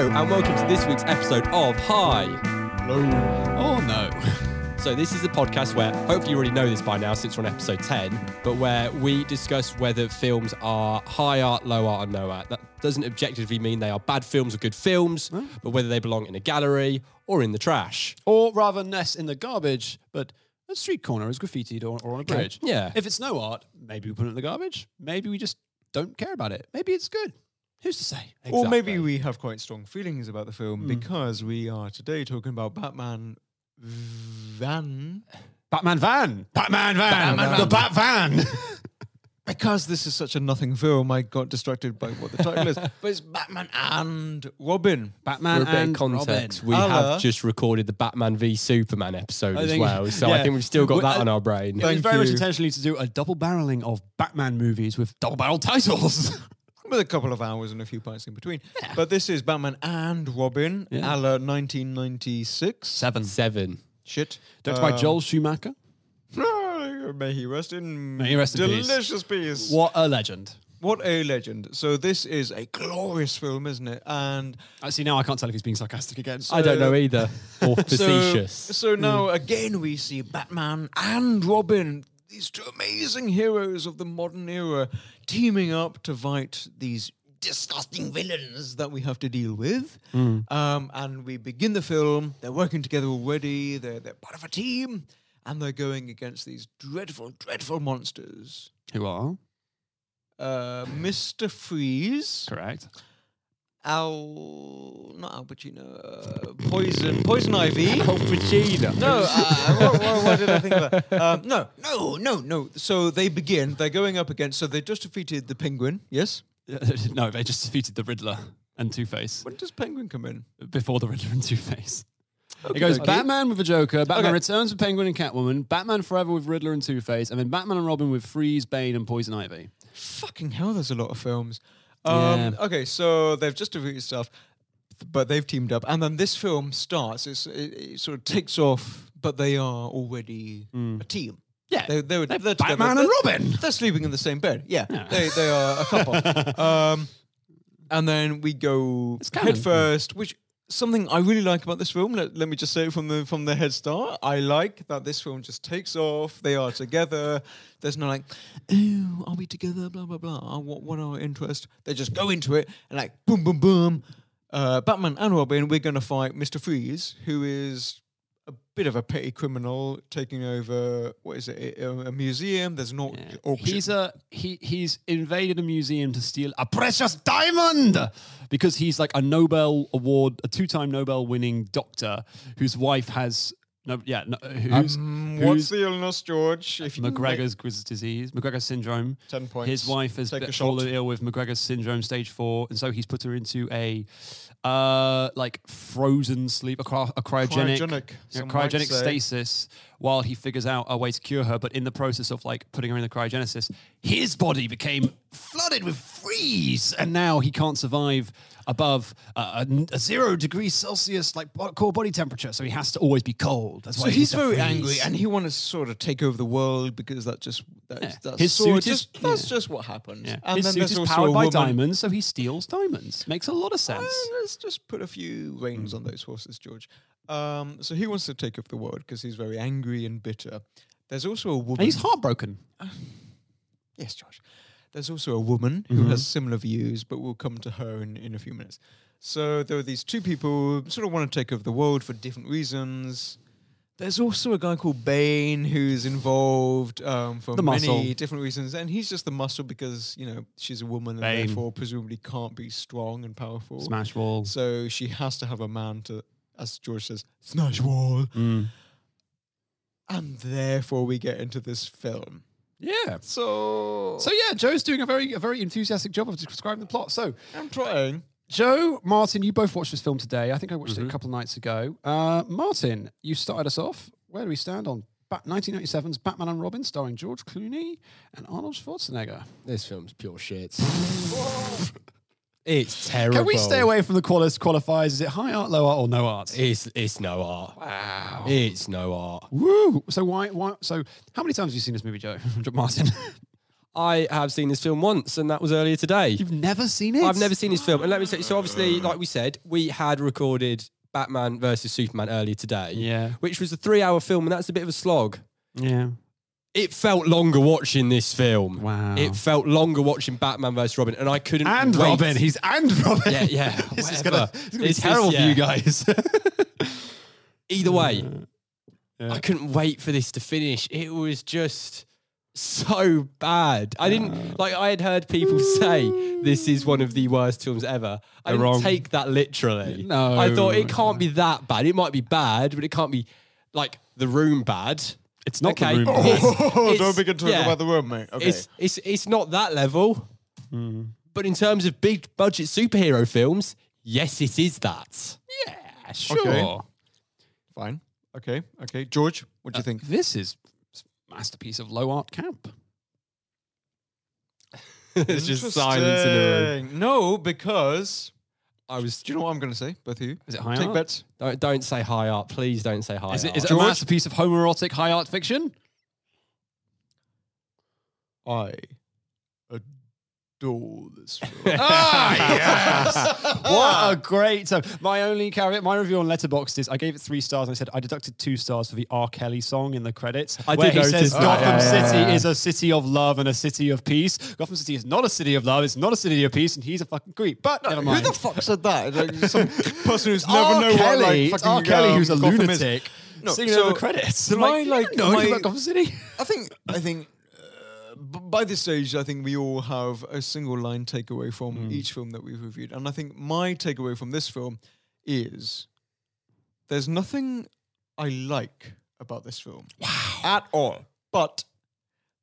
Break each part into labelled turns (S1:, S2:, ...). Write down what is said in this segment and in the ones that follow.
S1: and welcome to this week's episode of Hi.
S2: Low Oh no.
S1: So, this is a podcast where hopefully you already know this by now since we're on episode 10, but where we discuss whether films are high art, low art, or no art. That doesn't objectively mean they are bad films or good films, but whether they belong in a gallery or in the trash.
S2: Or rather, nest in the garbage, but a street corner is graffitied or, or on a bridge.
S1: Yeah.
S2: If it's no art, maybe we put it in the garbage. Maybe we just don't care about it. Maybe it's good. Who's to say?
S3: Or maybe we have quite strong feelings about the film because we are today talking about Batman Van.
S2: Batman van. Batman van.
S3: Batman
S2: the. Bat van.
S3: Because this is such a nothing film, I got distracted by what the title is. But it's Batman and Robin.
S2: Batman
S1: For a bit of
S2: and
S1: context,
S2: Robin.
S1: we
S3: Allah.
S1: have just recorded the Batman v Superman episode
S2: I
S1: as
S2: think-
S1: well, so
S2: yeah.
S1: I think we've still got
S2: We-
S1: that
S2: uh,
S1: on our brain.
S2: It was
S3: Thank
S2: very much intentionally to do a double barreling of Batman movies with double barrel titles.
S3: With a couple of hours and a few pints in between. But this is Batman and Robin,
S2: Yeah.
S3: a la 1996.
S2: Seven.
S1: Seven.
S3: Shit.
S2: Directed by
S3: Um,
S2: Joel Schumacher.
S3: May he rest in
S2: May he rest in peace.
S3: delicious peace.
S2: What a legend.
S3: What a legend. So this is a glorious film, isn't it? And
S2: Actually, now I can't tell if he's being sarcastic again.
S1: I don't know either. Or facetious.
S3: So, so now again we see Batman and Robin, these two amazing heroes of the modern era, teaming up to fight these disgusting villains that we have to deal with. Um, and we begin the film. They're working together already. They're they're part of a team, and they're going against these dreadful, dreadful monsters.
S2: Who are?
S3: Uh, Mr. Freeze,
S2: Correct.
S3: Al, not Al Pacino, uh, Poison, Poison Ivy.
S1: Al Pacino.
S3: No, uh, what, what, what did I think of that? Um, no, no, no, no. So they begin. They're going up against. So they just defeated the Penguin. Yes.
S2: no, they just defeated the Riddler and Two Face
S3: When does Penguin come in?
S2: before the Riddler and Two Face. It goes
S3: Okay.
S2: Batman with the Joker, Batman
S3: Okay.
S2: Returns with Penguin and Catwoman, Batman Forever with Riddler and Two Face, and then Batman and Robin with Freeze, Bane, and Poison Ivy.
S3: Fucking hell, there's a lot of films. Um,
S2: Yeah.
S3: Okay, so they've just defeated stuff, but they've teamed up, and then this film starts. It's, it, it sort of takes off, but they are already a team.
S2: Yeah,
S3: They, they were, they're, together.
S2: Batman and
S3: They're-
S2: Robin.
S3: They're sleeping in the same bed. Yeah,
S2: Yeah.
S3: They, they are a couple. um, and then we go head first, which something I really like about this film. Let, let me just say from the from the head start. I like that this film just takes off. They are together. There's no like, oh, are we together? Blah blah blah. What what our interest? They just go into it and like boom boom boom. Uh, Batman and Robin, we're going to fight Mr. Freeze, who is a bit of a petty criminal taking over. What is it? A, a museum. There's an au-
S2: Yeah.
S3: auction.
S2: He's a he. He's invaded a museum to steal a precious diamond because he's like a Nobel award, a two-time Nobel-winning doctor whose wife has no, yeah, no, who's,
S3: Um,
S2: who's
S3: what's the illness, George? If make
S2: MacGregor's gris- disease, MacGregor's syndrome.
S3: 10 points.
S2: His wife has
S3: Take a
S2: been
S3: shot.
S2: fallen ill with MacGregor's syndrome, stage four, and so he's put her into a uh like frozen sleep, a, cry- a cryogenic,
S3: Cryogenic,
S2: yeah, cryogenic stasis, while he figures out a way to cure her. But in the process of like putting her in the cryogenesis, his body became flooded with freeze, and now he can't survive above uh, a, a zero degrees Celsius like core body temperature. So he has to always be cold. That's
S3: So
S2: why
S3: he's
S2: needs
S3: very angry, and he wants to sort of take over the world because that just that's,
S2: Yeah.
S3: that's
S2: His suit is-
S3: just that's
S2: yeah.
S3: just what happens.
S2: Yeah.
S3: And
S2: His
S3: then
S2: suit is powered by diamonds, so he steals diamonds. Makes a lot of sense.
S3: Uh, let's just put a few reins on those horses, George. Um, so he wants to take over the world because he's very angry and bitter. There's also a woman.
S2: And he's heartbroken.
S3: Yes, George. There's also a woman who has similar views, but we'll come to her in, in a few minutes. So there are these two people who sort of want to take over the world for different reasons. There's also a guy called Bane who's involved um, for
S2: The
S3: many
S2: muscle.
S3: different reasons, and he's just the muscle because you know she's a woman and therefore presumably can't be strong and powerful.
S2: Smash wall.
S3: So she has to have a man to, as George says, smash wall,
S2: Mm.
S3: And therefore we get into this film.
S2: Yeah.
S3: So,
S2: So yeah, Joe's doing a very a very enthusiastic job of describing the plot. So
S3: I'm trying.
S2: Joe, Martin, you both watched this film today. I think I watched it a couple of nights ago. Uh, Martin, you started us off. Where do we stand on Bat- 1997's Batman and Robin, starring George Clooney and Arnold Schwarzenegger?
S1: This film's pure shit. it's terrible.
S2: Can we stay away from the quali- qualifiers? Is it high art, low art, or no art?
S1: It's it's no art.
S2: wow.
S1: It's no art.
S2: Woo! So why? Why? So how many times have you seen this movie, Joe? Martin?
S1: I have seen this film once, and that was earlier today.
S2: You've never seen it?
S1: I've never seen this film, and let me say. So obviously, like we said, we had recorded Batman versus Superman earlier today.
S2: Yeah.
S1: which was a three-hour film, and that's a bit of a slog.
S2: Yeah.
S1: It felt longer watching this film.
S2: Wow.
S1: It felt longer watching Batman vs. Robin, and I couldn't.
S2: And
S1: wait.
S2: Robin. He's and Robin.
S1: Yeah, yeah.
S2: this is gonna, it's gonna be
S1: This is-
S2: terrible for
S1: yeah.
S2: you guys.
S1: Either way, uh,
S2: Yeah.
S1: I couldn't wait for this to finish. It was just so bad. I didn't like. I had heard people say this is one of the worst films ever. I
S2: They're
S1: didn't
S2: wrong.
S1: take that literally.
S2: No.
S1: I thought it can't be that bad. It might be bad, but it can't be like The Room bad.
S2: It's not
S1: Okay.
S2: the room.
S3: Oh,
S1: it's-
S3: don't begin talking
S1: yeah.
S3: about the room, mate. Okay.
S1: It's it's it's not that level.
S2: Hmm.
S1: But in terms of big budget superhero films, yes, it is that.
S2: yeah, sure.
S3: Okay. Fine. Okay. Okay. George, what do you think?
S2: This is masterpiece of low art camp.
S1: It's just silence in the room.
S3: No, because
S1: I was.
S3: do you know what I'm going to say, both of you?
S2: Is it high
S3: Take
S2: art?
S3: bets.
S1: Don't, don't say high art, please. Don't say high art.
S2: Is
S1: art.
S2: it, is it
S3: George?
S2: a masterpiece of homoerotic high art fiction?
S3: I adore this film.
S2: ah, yes! what a great time. My only caveat, my review on Letterboxd is I gave it three stars. And I said I deducted two stars for the R. Kelly song in the credits.
S1: I
S2: where
S1: did
S2: he
S1: notice
S2: says
S1: that.
S2: Gotham
S1: Yeah, yeah,
S2: City
S1: yeah.
S2: is a city of love and a city of peace. Gotham City is not a city of love. It's not a city of peace, and he's a fucking creep. But never
S3: Who the fuck said that? Like, some person who's never
S2: R.
S3: know
S2: Kelly,
S3: what like
S2: it's
S3: fucking
S2: R. Kelly
S3: um,
S2: who's a
S3: Gotham is.
S2: lunatic.
S3: No,
S2: singing
S3: so
S2: over the credits. I'm
S3: my,
S2: like, you
S3: like,
S2: know
S3: my-
S2: about Gotham City.
S3: I think I think b- by this stage, I think we all have a single line takeaway from hmm. each film that we've reviewed, and I think my takeaway from this film is there's nothing I like about this film at all, but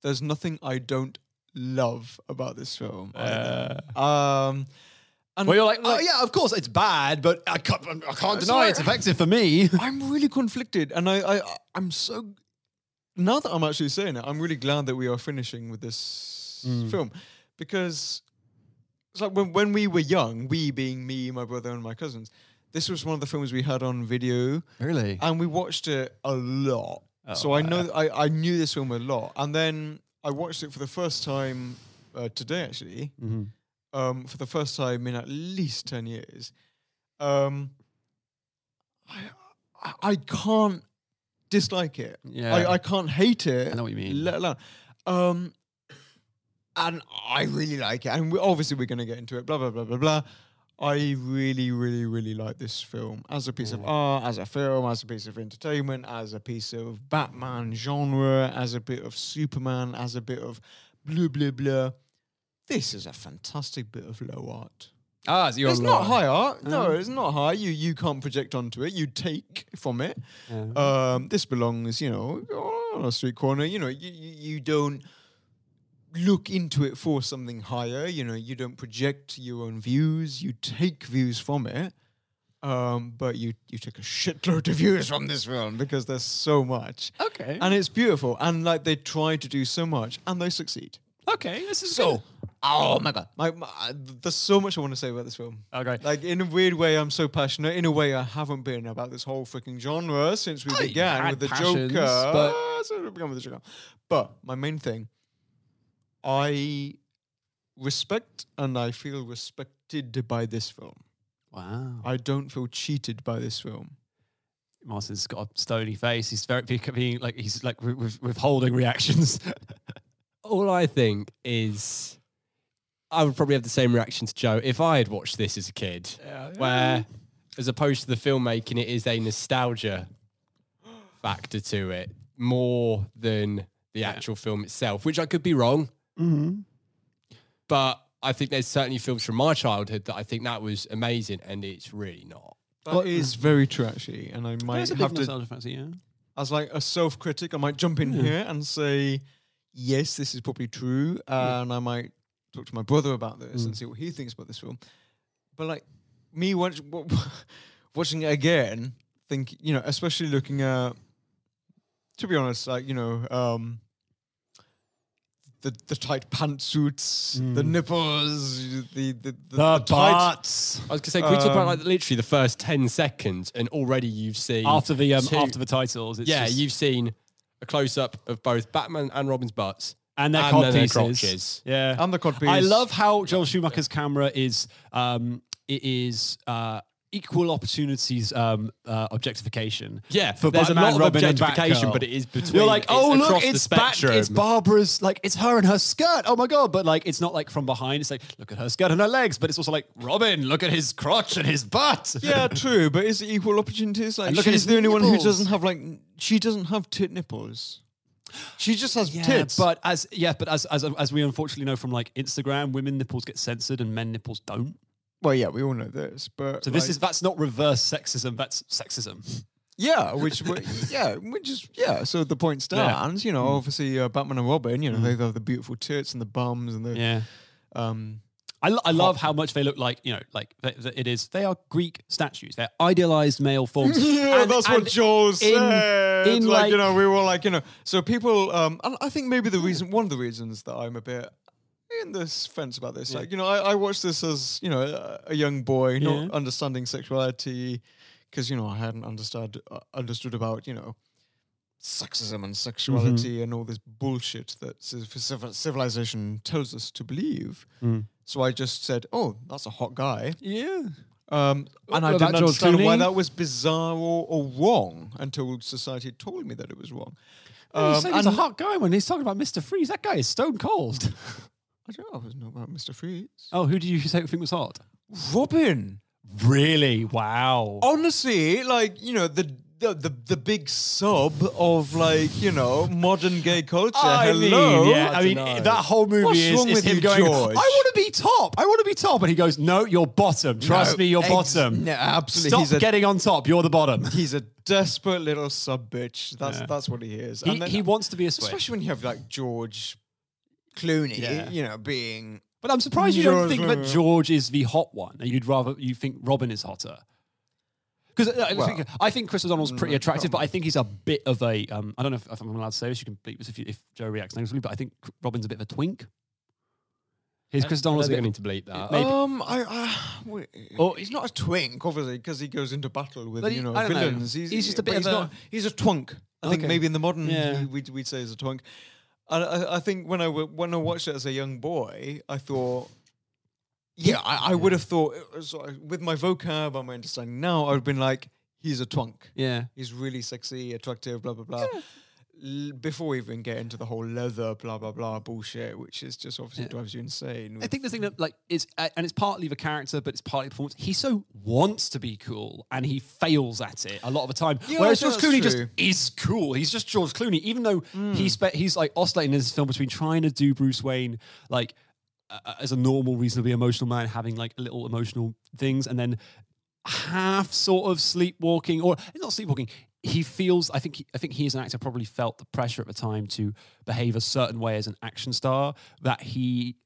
S3: there's nothing I don't love about this film. either. Uh. um, and
S2: Well, you're like, oh yeah, of course it's bad, but I can't, I can't deny
S3: like-
S2: it's effective for me.
S3: I'm really conflicted, and I, I I'm so now that I'm actually saying it, I'm really glad that we are finishing with this
S2: Mm.
S3: film because it's like when when we were young, we being me, my brother, and my cousins. This was one of the films we had on video,
S2: Really?
S3: and we watched it a lot.
S2: Oh,
S3: so I know I I knew this film a lot, and then I watched it for the first time uh, today, actually
S2: Mm-hmm.
S3: um, for the first time in at least 10 years. Um, I, I, I can't dislike it.
S2: Yeah.
S3: I, I can't hate it.
S2: I know what you mean.
S3: Let alone. Um, and I really like it. And we, obviously, we're going to get into it, blah, blah, blah, blah, blah. I really, really, really like this film as a piece of art, as a film, as a piece of entertainment, as a piece of Batman genre, as a bit of Superman, as a bit of blah, blah, blah. This is a fantastic bit of low art.
S2: Ah, so you're
S3: It's not
S2: low.
S3: high art. No,
S2: Oh.
S3: it's not high. You you can't project onto it. You take from it.
S2: Yeah.
S3: Um, this belongs, you know, on a street corner. You know, you, you you don't look into it for something higher. You know, you don't project your own views. You take views from it. Um, but you you take a shitload of views from this film because there's so much,
S2: Okay.
S3: and it's beautiful. And like they try to do so much, and they succeed.
S2: okay. This is
S3: So,
S2: good.
S3: Oh my god, my, my, there's so much I want to say about this film.
S2: Okay.
S3: Like in a weird way, I'm so passionate. In a way, I haven't been about this whole freaking genre since we
S2: you've
S3: began with the
S2: passions,
S3: Joker.
S2: but-
S3: Since we began with the Joker. But my main thing, I respect and I feel respected by this film.
S2: Wow.
S3: I don't feel cheated by this film.
S2: Martin's got a stony face. He's very being like he's like with, with, withholding reactions.
S1: All I think is I would probably have the same reaction to Joe if I had watched this as a kid, where as opposed to the filmmaking, it is a nostalgia factor to it more than the actual film itself, which I could be wrong.
S2: mm-hmm.
S1: But I think there's certainly films from my childhood that I think that was amazing, and it's really not.
S3: That is very true, actually. And I might
S2: There's a
S3: have
S2: big
S3: to,
S2: nostalgia factor, yeah.
S3: as like a self-critic, I might jump in here and say, yes, this is probably true, and I might talk to my brother about this and see what he thinks about this film. But like me watch, wa- watching it again, think you know, especially looking at, to be honest, like you know, um, the the tight pantsuits, the nipples, the the the,
S2: The,
S3: the tight.
S2: butts.
S1: I was gonna say, can we talk about like literally the first ten seconds, and already you've seen
S2: After the um,
S1: two-
S2: after the titles, it's
S1: yeah,
S2: just-
S1: you've seen a close up of both Batman and Robin's butts,
S2: and their
S1: And
S2: cod
S1: then their
S2: pieces.
S1: crotches.
S2: Yeah,
S3: And the cod
S2: I love how Joel Schumacher's camera is. Um, it is. Uh, Equal opportunities um, uh, objectification.
S1: Yeah,
S2: for
S1: there's a
S2: Batman,
S1: lot of
S2: Robin, and
S1: objectification,
S2: Batgirl.
S1: but it is between-
S2: You're like,
S1: it's
S2: oh look, it's Bat-
S1: spectrum.
S2: it's Barbara's. Like it's her and her skirt. Oh my god! But like, it's not like from behind. It's like, look at her skirt and her legs. But it's also like, Robin, look at his crotch and his butt.
S3: Yeah, true. But is it equal opportunities? Like
S2: And look at
S3: she's
S2: his
S3: the only one who doesn't have like she doesn't have tit nipples. She just has
S2: Yeah,
S3: tits.
S2: but as yeah, but as, as as we unfortunately know from like Instagram, women nipples get censored and men nipples don't.
S3: well, yeah, we all know this. But
S2: So this is that's not reverse sexism. That's sexism.
S3: yeah, which yeah, which is yeah. So the point stands. You know, obviously uh, Batman and Robin. You know, they have the beautiful tits and the bums and the
S2: Yeah.
S3: um.
S2: I, lo- I love how much they look like, you know, like th- th- it is. They are Greek statues. They're idealized male forms.
S3: Yeah,
S2: And-
S3: that's what
S2: and
S3: Joel
S2: in-
S3: said.
S2: in,
S3: like, you know, we were like, you know, so people. Um, I think maybe the reason, one of the reasons that I'm a bit in this fence about this, like, you know, I, I watched this as you know a, a young boy, not
S2: Yeah.
S3: understanding sexuality, because you know I hadn't understood uh, understood about you know sexism and sexuality and all this bullshit that civ- civ- civilization tells us to believe. So I just said, "Oh, that's a hot guy."
S2: yeah.
S3: Um, and I didn't understand why that was bizarre or, or wrong until society told me that it was wrong.
S2: Um, he's saying he's a
S3: and-
S2: hot guy when he's talking about Mr. Freeze. That guy is stone cold.
S3: I don't always know about Mr. Freeze.
S2: oh, who do you say- think was hot?
S3: Robin.
S2: Really? Wow.
S3: Honestly, like, you know, the the, the the big sub of like, you know, modern gay culture.
S2: I
S3: Hello.
S2: mean, yeah,
S1: I
S2: I mean,
S1: dunno.
S2: that whole movie
S3: What's
S2: is,
S3: wrong
S2: is
S3: with
S2: him
S3: you,
S2: going,
S3: George?
S2: I want to be top. I want to be top. And he goes, no, you're bottom. Trust
S3: No,
S2: me, you're
S3: ex-
S2: bottom.
S3: no, absolutely.
S2: Stop
S3: He's a-
S2: getting on top. You're the bottom.
S3: He's a desperate little sub bitch. That's
S2: Yeah.
S3: that's what he is.
S2: He,
S3: And then-
S2: he wants to be a switch.
S3: especially when you have like George Clooney,
S2: Yeah.
S3: you know, being
S2: But I'm surprised you don't think that George is the hot one. And you'd rather, you think Robin is hotter. Because I,
S3: Well,
S2: think, I think Chris O'Donnell's pretty
S3: mm,
S2: attractive, but I think he's a bit of a. Um, I don't know if, if I'm allowed to say this. You can bleep this if, you, if Joe reacts negatively, but I think Robin's a bit of a twink. His Chris
S1: I don't
S2: O'Donnell's a
S1: think I
S2: bit.
S1: need to bleep that.
S2: Maybe.
S3: Um, I, I wait,
S2: Or-
S3: he's not a twink, obviously, because he goes into battle with
S2: But
S3: you know
S2: I don't know.
S3: villains.
S2: He's just a bit of
S3: he's
S2: a-
S3: not. He's a twunk. I think maybe in the modern
S2: Yeah.
S3: we'd, we'd say he's a twunk. And I, I think when I w- when I watched it as a young boy, I thought, yeah, I, I would have thought uh, so with my vocab and my understanding now, I would have been like, he's a twunk.
S2: Yeah.
S3: He's really sexy, attractive, blah blah blah. L- before we even get into the whole leather, blah blah blah bullshit, which is just obviously
S2: Yeah.
S3: drives you insane.
S2: I think the thing that like is, uh, and it's partly the character, but it's partly the performance. He so wants to be cool, and he fails at it a lot of the time.
S3: Yeah,
S2: Whereas George Clooney just
S3: true.
S2: Is cool. He's just George Clooney, even though he's spe- he's like oscillating in this film between trying to do Bruce Wayne like uh, as a normal, reasonably emotional man, having like little emotional things, and then half sort of sleepwalking, or it's not sleepwalking. He feels. I think. He, I think he as an actor probably felt the pressure at the time to behave a certain way as an action star that he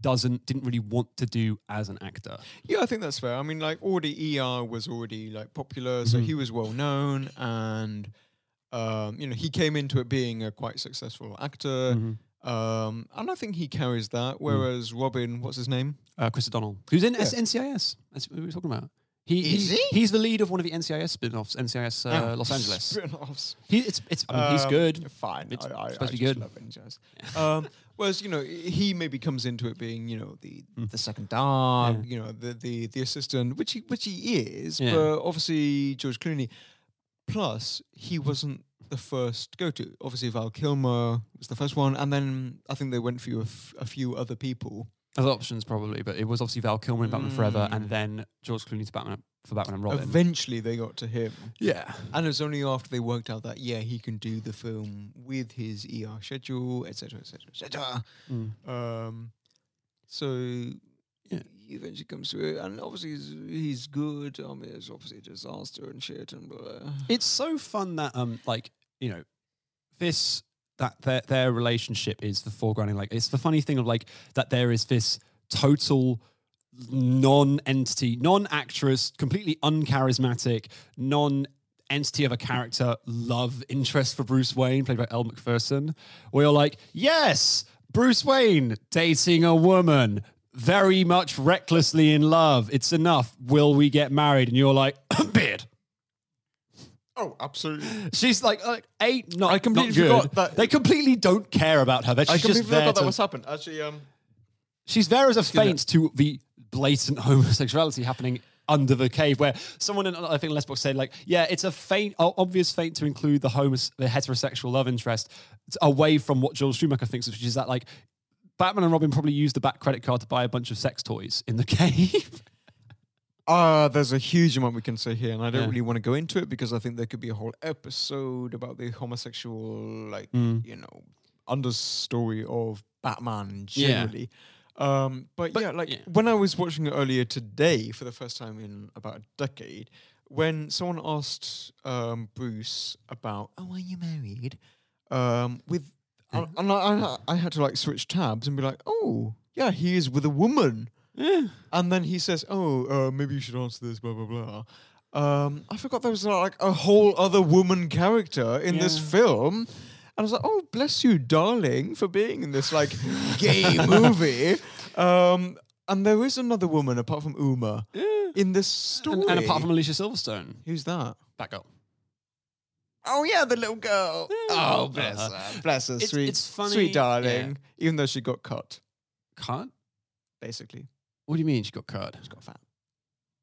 S2: doesn't didn't really want to do as an actor.
S3: Yeah, I think that's fair. I mean, like already ER was already like popular, so he was well known, and um, you know he came into it being a quite successful actor, um, and I think he carries that. Whereas Robin, what's his name?
S2: Uh, Chris O'Donnell, who's in. S- NCIS. That's what we were talking about. He,
S3: Is
S2: he-
S3: he?
S2: He's the lead of one of the NCIS spin-offs, NCIS uh,
S3: Ah,
S2: Los Angeles.
S3: spin-offs.
S2: He, it's, it's, I mean, he's
S3: Um,
S2: good.
S3: Fine,
S2: It's
S3: I, I,
S2: supposed
S3: I
S2: to be
S3: just
S2: good.
S3: Love NCIS. um, whereas you know he maybe comes into it being you know the the second dog,
S2: Hmm.
S3: You know the the the assistant, which he which he is,
S2: Yeah.
S3: but obviously George Clooney. Plus, he wasn't the first go to. Obviously, Val Kilmer was the first one, and then I think they went through a, f- a few other people.
S2: Other options probably, but it was obviously Val Kilmer in Batman Forever,
S3: Mm.
S2: and then George Clooney to Batman for Batman and Robin.
S3: Eventually, they got to him,
S2: yeah,
S3: and it was only after they worked out that yeah, he can do the film with his ER schedule, etc., etc., etc.
S2: Mm.
S3: Um, so
S2: Yeah.
S3: He eventually comes it, and obviously he's, he's good. I mean, it's obviously a disaster and shit, and blah.
S2: it's so fun that um, like you know, this that their their relationship is the foregrounding. Like it's the funny thing of like that there is this total non-entity, non-actress, completely uncharismatic, non entity of a character love interest for Bruce Wayne, played by Elle Macpherson, you're like, yes, Bruce Wayne dating a woman, very much recklessly in love. It's enough. Will we get married? And you're like, beard.
S3: Oh, absolutely.
S2: She's like, like eight, not,
S3: I completely
S2: not good.
S3: forgot that-
S2: They completely don't care about her. That
S3: I completely
S2: just there.
S3: forgot that
S2: to-
S3: was happened. Actually, um,
S2: she's there as a
S3: me.
S2: feint to the blatant homosexuality happening under the cave, where someone in I think Letterboxd said like, yeah, it's a feint, obvious feint to include the homos, the heterosexual love interest It's away from what Joel Schumacher thinks, which is that like. Batman and Robin probably used the back credit card to buy a bunch of sex toys in the cave.
S3: Uh, there's a huge amount we can say here, and I don't
S2: Yeah.
S3: really want to go into it because I think there could be a whole episode about the homosexual, like,
S2: Mm.
S3: you know, understory of Batman
S2: Yeah.
S3: generally. Um, but,
S2: But,
S3: yeah, like
S2: yeah.
S3: when I was watching it earlier today for the first time in about a decade, when someone asked um, Bruce about, "Oh, are you married?" Um, with and and I, I, I had to like switch tabs and be like, "Oh, yeah, he is with a woman." And then he says, "Oh, uh, maybe you should answer this." Blah blah blah. Um, I forgot there was uh, like a whole other woman character in this film, and I was like, "Oh, bless you, darling, for being in this like gay movie." Um, and there is another woman apart from Uma in this story.
S2: and, and apart from Alicia Silverstone,
S3: who's that?
S2: Batgirl.
S3: Oh yeah, the little girl. Oh, bless
S2: Uh-huh.
S3: her, bless her,
S2: It's-
S3: sweet,
S2: it's funny,
S3: sweet darling. Even though she got cut,
S2: Cut?
S3: basically,
S2: What do you mean she got cut?
S3: she got fat.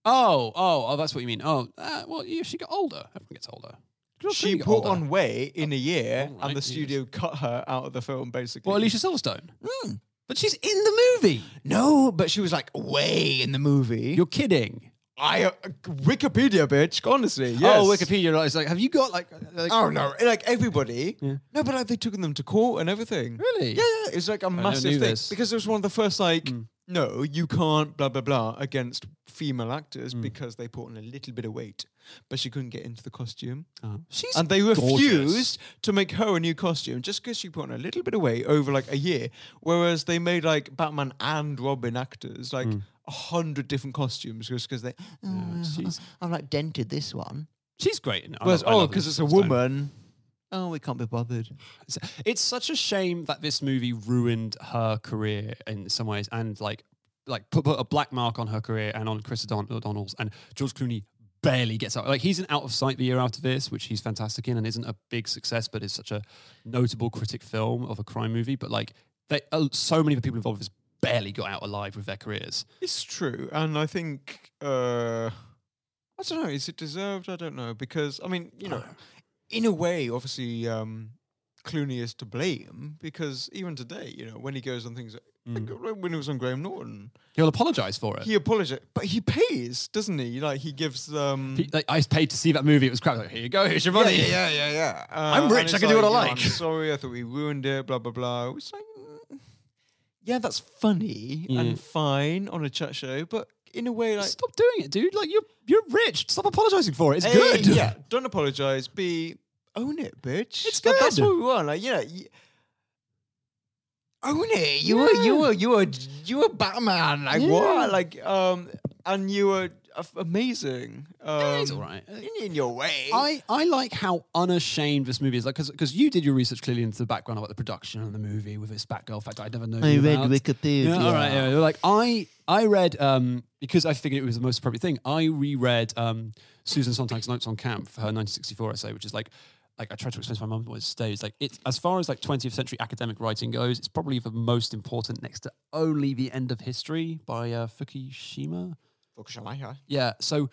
S2: Oh, oh, oh, that's what you mean. Oh, uh, well, yeah, she got older. Everyone gets older. Girls
S3: She
S2: get
S3: put
S2: older.
S3: on weight in a year,
S2: All right,
S3: and the studio cut her out of the film. Basically,
S2: Well, Alicia Silverstone.
S3: Mm.
S2: But she's in the movie.
S3: No, but she was like way in the movie.
S2: You're kidding.
S3: I uh, Wikipedia, bitch. Honestly, yes.
S2: Oh, Wikipedia. Like, it's like, have you got like, like
S3: Oh no, like everybody.
S2: Yeah.
S3: No, but like they took them to court and everything.
S2: Really?
S3: Yeah, yeah. It's like a massive thing
S2: this.
S3: because it was one of the first like.
S2: Mm.
S3: No, you can't. Blah blah blah against female actors
S2: Mm.
S3: because they put on a little bit of weight, but she couldn't get into the costume,
S2: Oh. She's
S3: and they
S2: gorgeous.
S3: refused to make her a new costume just because she put on a little bit of weight over like a year. Whereas they made like Batman and Robin actors like
S2: Mm.
S3: A hundred different costumes just because they. Oh,
S2: she's-
S3: I've like dented this one.
S2: She's great. in it. I
S3: Whereas,
S2: love- I
S3: oh,
S2: love
S3: because it's a
S2: Silverstone.
S3: woman. Oh, we can't be bothered.
S2: It's, it's such a shame that this movie ruined her career in some ways, and like, like put, put a black mark on her career and on Chris O'Don- O'Donnell's and George Clooney barely gets out. Like he's an out of sight the year after this, which he's fantastic in, and isn't a big success, but is such a notable critic film of a crime movie. But like, they uh, so many of the people involved with this barely got out alive with their careers.
S3: It's true, and I think uh, I don't know. Is it deserved? I don't know because I mean, you know, in a way, obviously, um, Clooney is to blame because even today, you know, when he goes on things, like, when he was on Graham Norton,
S2: He'll apologize for it.
S3: he apologized, but he pays, doesn't he? Like he gives. Um,
S2: He- like, I paid to see that movie. It was crap. Like, Here you go. Here's your money.
S3: yeah, yeah, yeah, yeah. Uh,
S2: I'm rich, I
S3: it's
S2: can do what I
S3: you know,
S2: like.
S3: I'm sorry, I thought we ruined it. Blah blah blah. It was like, mm, yeah, that's funny
S2: Yeah.
S3: and fine on a chat show, but in a way, like
S2: Stop doing it, dude. Like you're you're rich. Stop apologizing for it. It's
S3: A,
S2: good.
S3: Yeah, don't apologize. B, own it, bitch.
S2: It's
S3: That- That's
S2: good.
S3: what we want. Like, yeah, y- own it. You were, you were, you were, you were Batman. Like
S2: Yeah.
S3: what? Like, um, and you were amazing. Um,
S2: it's all right.
S3: in, in your way.
S2: I, I like how unashamed this movie is. Like, because you did your research clearly into the background about the production of the movie with this Batgirl fact I never know. about.
S3: Wikipedia.
S2: Yeah, all right. Yeah. Like I, I read um, because I figured it was the most appropriate thing. I reread um, Susan Sontag's notes on camp for her 1964 essay, which is like, like I tried to explain to my mum what it stays. Like it's as far as like 20th century academic writing goes, it's probably the most important next to only the end of history by uh, Fukuyama. Yeah, so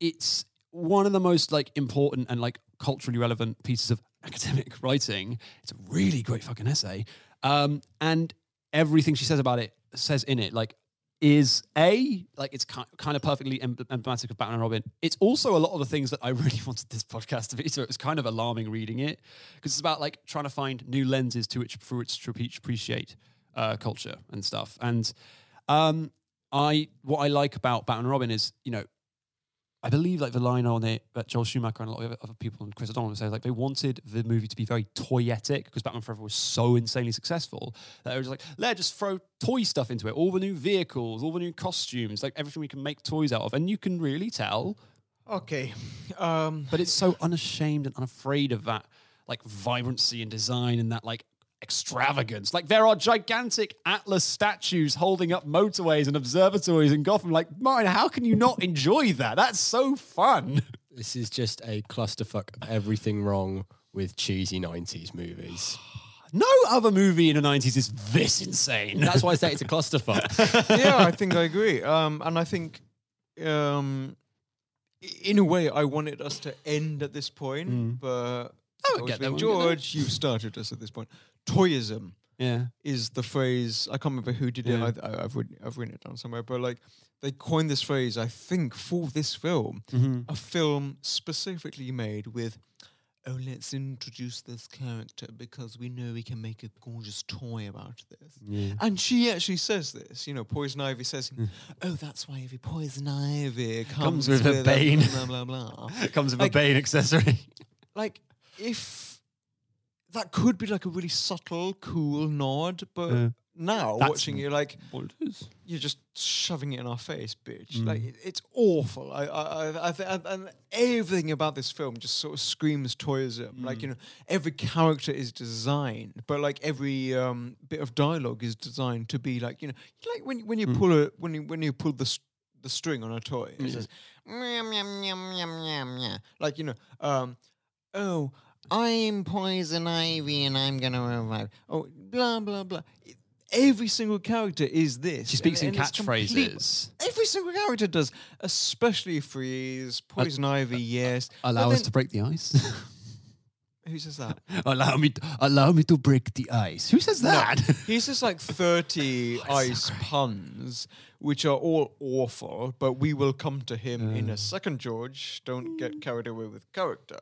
S2: it's one of the most like important and like culturally relevant pieces of academic writing. It's a really great fucking essay. Um, and everything she says about it says in it like is a like it's kind of perfectly emblematic of Batman and Robin. It's also a lot of the things that I really wanted this podcast to be. So it was kind of alarming reading it because it's about like trying to find new lenses to which through which to appreciate uh, culture and stuff. And um, I what I like about Batman and Robin is you know I believe like the line on it that Joel Schumacher and a lot of other people and Chris O'Donnell say like they wanted the movie to be very toyetic because Batman Forever was so insanely successful that they were just like let's just throw toy stuff into it, all the new vehicles, all the new costumes, like everything we can make toys out of, and you can really tell.
S3: Okay. Um,
S2: But it's so unashamed and unafraid of that like vibrancy and design and that like extravagance. Like there are gigantic Atlas statues holding up motorways and observatories in Gotham. Like, Martin, how can you not enjoy that? That's so fun.
S1: This is just a clusterfuck of everything wrong with cheesy 90s movies.
S2: No other movie in the 90s is this insane.
S1: That's why I say it's a clusterfuck.
S3: yeah, I think I agree. Um, and I think, um, in a way, I wanted us to end at this point, but
S2: Oh,
S3: George
S2: get there, get there.
S3: George, you've started us at this point. Toyism
S2: yeah.
S3: is the phrase. I can't remember who did
S2: Yeah.
S3: it. I, I've written, I've written it down somewhere, but like they coined this phrase. I think for this film,
S2: Mm-hmm.
S3: a film specifically made with. Oh, let's introduce this character because we know we can make a gorgeous toy about this.
S2: Yeah.
S3: And she actually says this, you know, Poison Ivy says, "Oh, that's why every Poison Ivy comes,
S2: Comes with a bane."
S3: blah blah blah."
S2: Comes with
S3: Like-
S2: a Bane accessory.
S3: like, if that could be like a really subtle, cool nod, but
S2: Yeah.
S3: now
S2: That's
S3: watching it, like
S2: what it is.
S3: you're just shoving it in our face, bitch.
S2: Mm.
S3: Like it's awful. I, I, I, I th- and- and everything about this film just sort of screams toyism. Like
S2: Mm.
S3: you know, every character is designed, but like every um, bit of dialogue is designed to be like you know, like when when you
S2: Mm.
S3: pull a when you when you pull the s- the string on a toy, it says meow meow meow meow meow meow. Like you know, um, oh. I'm Poison Ivy and I'm gonna revive. Oh, blah blah blah. Every single character is this.
S2: She speaks in
S3: and it's complete-
S2: catchphrases.
S3: Every single character does, especially Freeze, Poison Ivy, yes.
S2: Allow us to break the ice.
S3: Who says that?
S2: allow me. allow me to break the ice. Who says that?
S3: He says like 30 ice puns, which are all awful, but we will come to him in a second, George. Don't get carried away with character.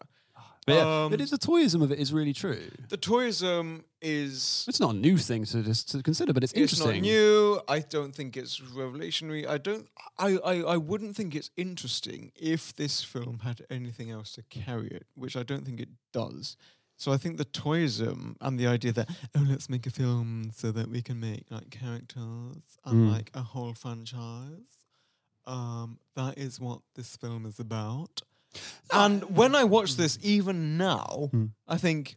S2: But yeah,
S3: Um,
S2: it is the toyism of it is really true.
S3: The toyism is
S2: It's not a new thing to just to consider, but it's,
S3: It's
S2: interesting.
S3: It's not new. I don't think it's revolutionary. I don't. I, I. I wouldn't think it's interesting if this film had anything else to carry it, which I don't think it does. So I think the toyism and the idea that oh, let's make a film so that we can make like characters and
S2: Mm.
S3: like a whole franchise. Um, that is what this film is about. And when I watch this, even now,
S2: Mm.
S3: I think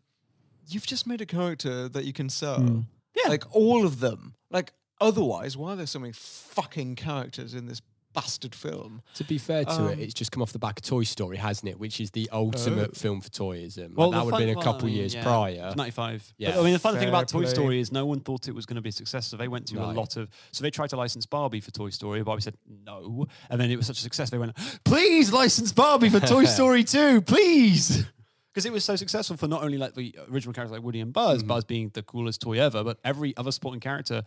S3: you've just made a character that you can sell.
S2: Mm. Yeah.
S3: Like all of them. Like otherwise, why are there so many fucking characters in this bastard film?
S1: To be fair to
S3: Um,
S1: it, it's just come off the back of Toy Story, hasn't it? Which is the ultimate
S3: Oh.
S1: film for toyism.
S2: Well,
S1: Like, that would have been a couple
S2: I mean,
S1: years
S2: yeah.
S1: prior.
S2: 95.
S1: Yeah.
S2: But, I mean, the funny thing
S3: Fair
S2: about Toy. Story is no one thought it was going to be a success. So they went to a lot of. So they tried to license Barbie for Toy Story. Barbie said no. And then it was such a success. They went, please license Barbie for Toy Story 2, please. Because it was so successful for not only like the original characters like Woody and Buzz,
S1: Mm.
S2: Buzz being the coolest toy ever, but every other supporting character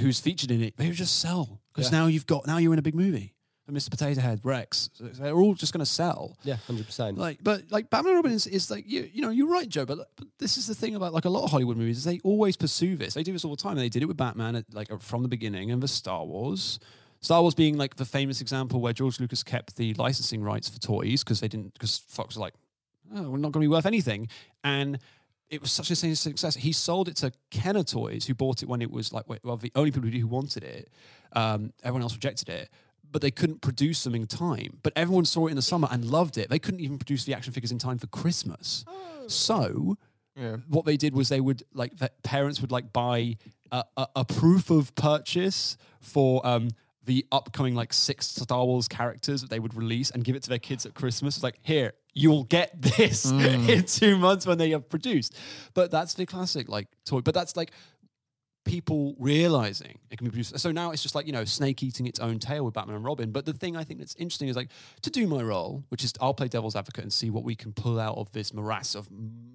S2: who's featured in it, they would just sell. Because
S1: Yeah.
S2: now you've got, now you're in a big movie. And Mr. Potato Head, Rex, they're all just going to sell.
S1: yeah, hundred percent.
S2: Like, but like Batman and Robin is, is like you, you know, you're right, Joe. But, but this is the thing about like a lot of Hollywood movies is they always pursue this. They do this all the time. And they did it with Batman, at, like uh, from the beginning, and with Star Wars. Star Wars being like the famous example where George Lucas kept the licensing rights for toys because they didn't because Fox was like, oh, we're not going to be worth anything, and it was such a success. He sold it to Kenner Toys, who bought it when it was like well, the only people who wanted it. Um, everyone else rejected it, but they couldn't produce them in time. But everyone saw it in the summer and loved it. They couldn't even produce the action figures in time for Christmas. So
S3: Yeah.
S2: what they did was they would like the parents would like buy a, a, a proof of purchase for um the upcoming like six Star Wars characters that they would release and give it to their kids at Christmas. It's like here you'll get this mm. in two months when they are produced. But that's the classic like toy. But that's like people realizing it can be produced. So now it's just like, you know, Snake eating its own tail with Batman and Robin. But the thing I think that's interesting is like to do my role, which is I'll play devil's advocate and see what we can pull out of this morass of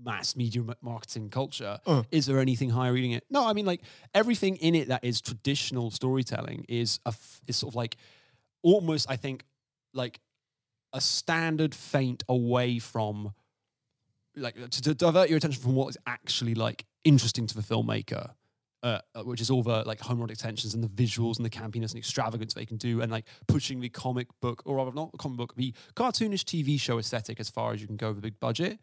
S2: mass media marketing culture. Uh. Is there anything higher reading it? No, I mean like everything in it that is traditional storytelling is a f- is sort of like almost I think like a standard feint away from like to, to divert your attention from what is actually like interesting to the filmmaker uh, uh, which is all the like homoerotic tensions and the visuals and the campiness and extravagance they can do and like pushing the comic book or rather not comic book the cartoonish tv show aesthetic as far as you can go with a big budget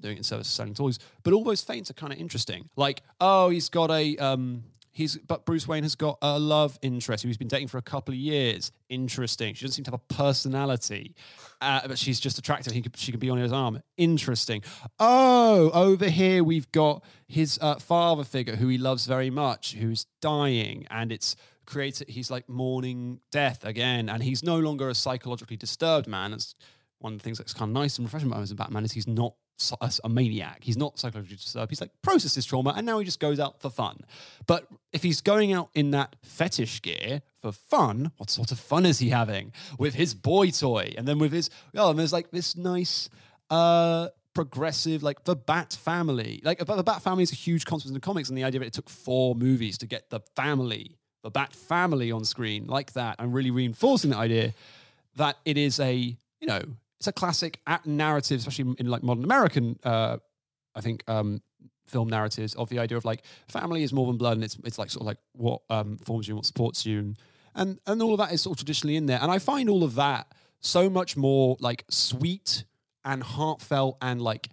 S2: doing it in service of selling toys. But all those feints are kind of interesting. Like oh he's got a um He's, but Bruce Wayne has got a love interest who he's been dating for a couple of years. Interesting. She doesn't seem to have a personality, uh, but she's just attractive. He could, she can be on his arm. Interesting. Oh, over here we've got his uh, father figure who he loves very much, who's dying, and it's created. He's like mourning death again, and he's no longer a psychologically disturbed man. It's one of the things that's kind of nice and refreshing about him as a Batman is he's not a, a maniac. He's not psychologically disturbed. He's like processes trauma and now he just goes out for fun. But if he's going out in that fetish gear for fun, what sort of fun is he having with his boy toy and then with his oh, and there's like this nice uh progressive like the Bat family. Like the Bat family is a huge concept in the comics and the idea that it took four movies to get the family, the Bat family on screen like that and really reinforcing the idea that it is a you know it's a classic narrative, especially in like modern American, uh, I think, um, film narratives of the idea of like family is more than blood, and it's it's like sort of like what um, forms you, what supports you, and, and and all of that is sort of traditionally in there. And I find all of that so much more like sweet and heartfelt and like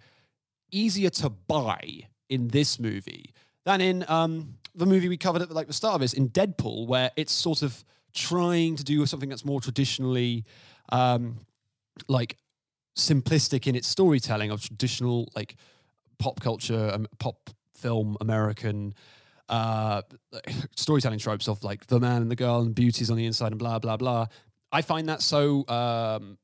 S2: easier to buy in this movie than in um, the movie we covered at like the start of this in Deadpool, where it's sort of trying to do something that's more traditionally um, like simplistic in its storytelling of traditional like pop culture, um, pop film, American uh, storytelling tropes of like the man and the girl and beauties on the inside and blah blah blah. I find that so um,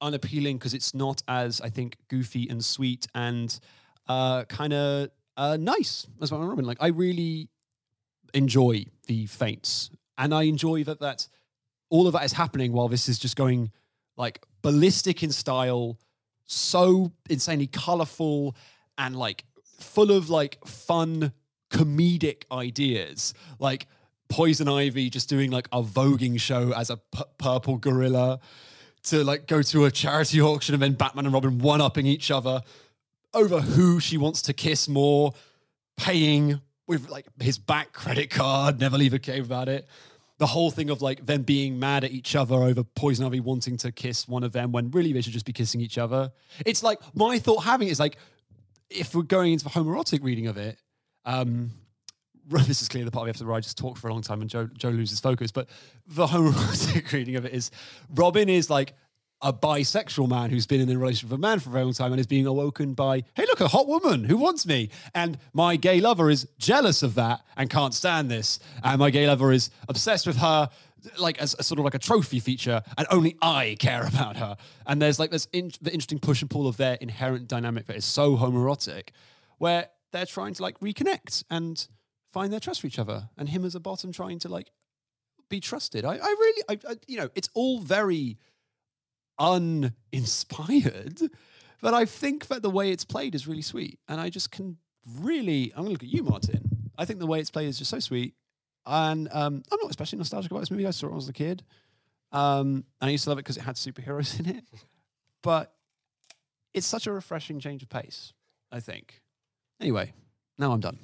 S2: unappealing because it's not as I think goofy and sweet and uh, kind of uh, nice as and Robin. Like I really enjoy the feints, and I enjoy that that all of that is happening while this is just going like ballistic in style, so insanely colorful and like full of like fun comedic ideas, like Poison Ivy just doing like a voguing show as a p- purple gorilla to like go to a charity auction and then Batman and Robin one upping each other over who she wants to kiss more, paying with like his back credit card, never leave a cave about it. The whole thing of like them being mad at each other over Poison Ivy wanting to kiss one of them when really they should just be kissing each other. It's like my thought having is like if we're going into the homoerotic reading of it, um, this is clearly the part of the episode where I just talk for a long time and Joe, Joe loses focus. But the homoerotic reading of it is Robin is like a bisexual man who's been in a relationship with a man for a very long time and is being awoken by, hey, look, a hot woman who wants me. And my gay lover is jealous of that and can't stand this. And my gay lover is obsessed with her like as a sort of like a trophy feature, and only I care about her. And there's like this in, the interesting push and pull of their inherent dynamic that is so homoerotic, where they're trying to like reconnect and find their trust for each other, and him as a bottom trying to like be trusted. I, I really, I, I, you know, it's all very uninspired, but I think that the way it's played is really sweet, and I just can really. I'm gonna look at you, Martin. I think the way it's played is just so sweet, and um, I'm not especially nostalgic about this movie. I saw it when I was a kid, um, and I used to love it because it had superheroes in it. But it's such a refreshing change of pace. I think. Anyway, now I'm done.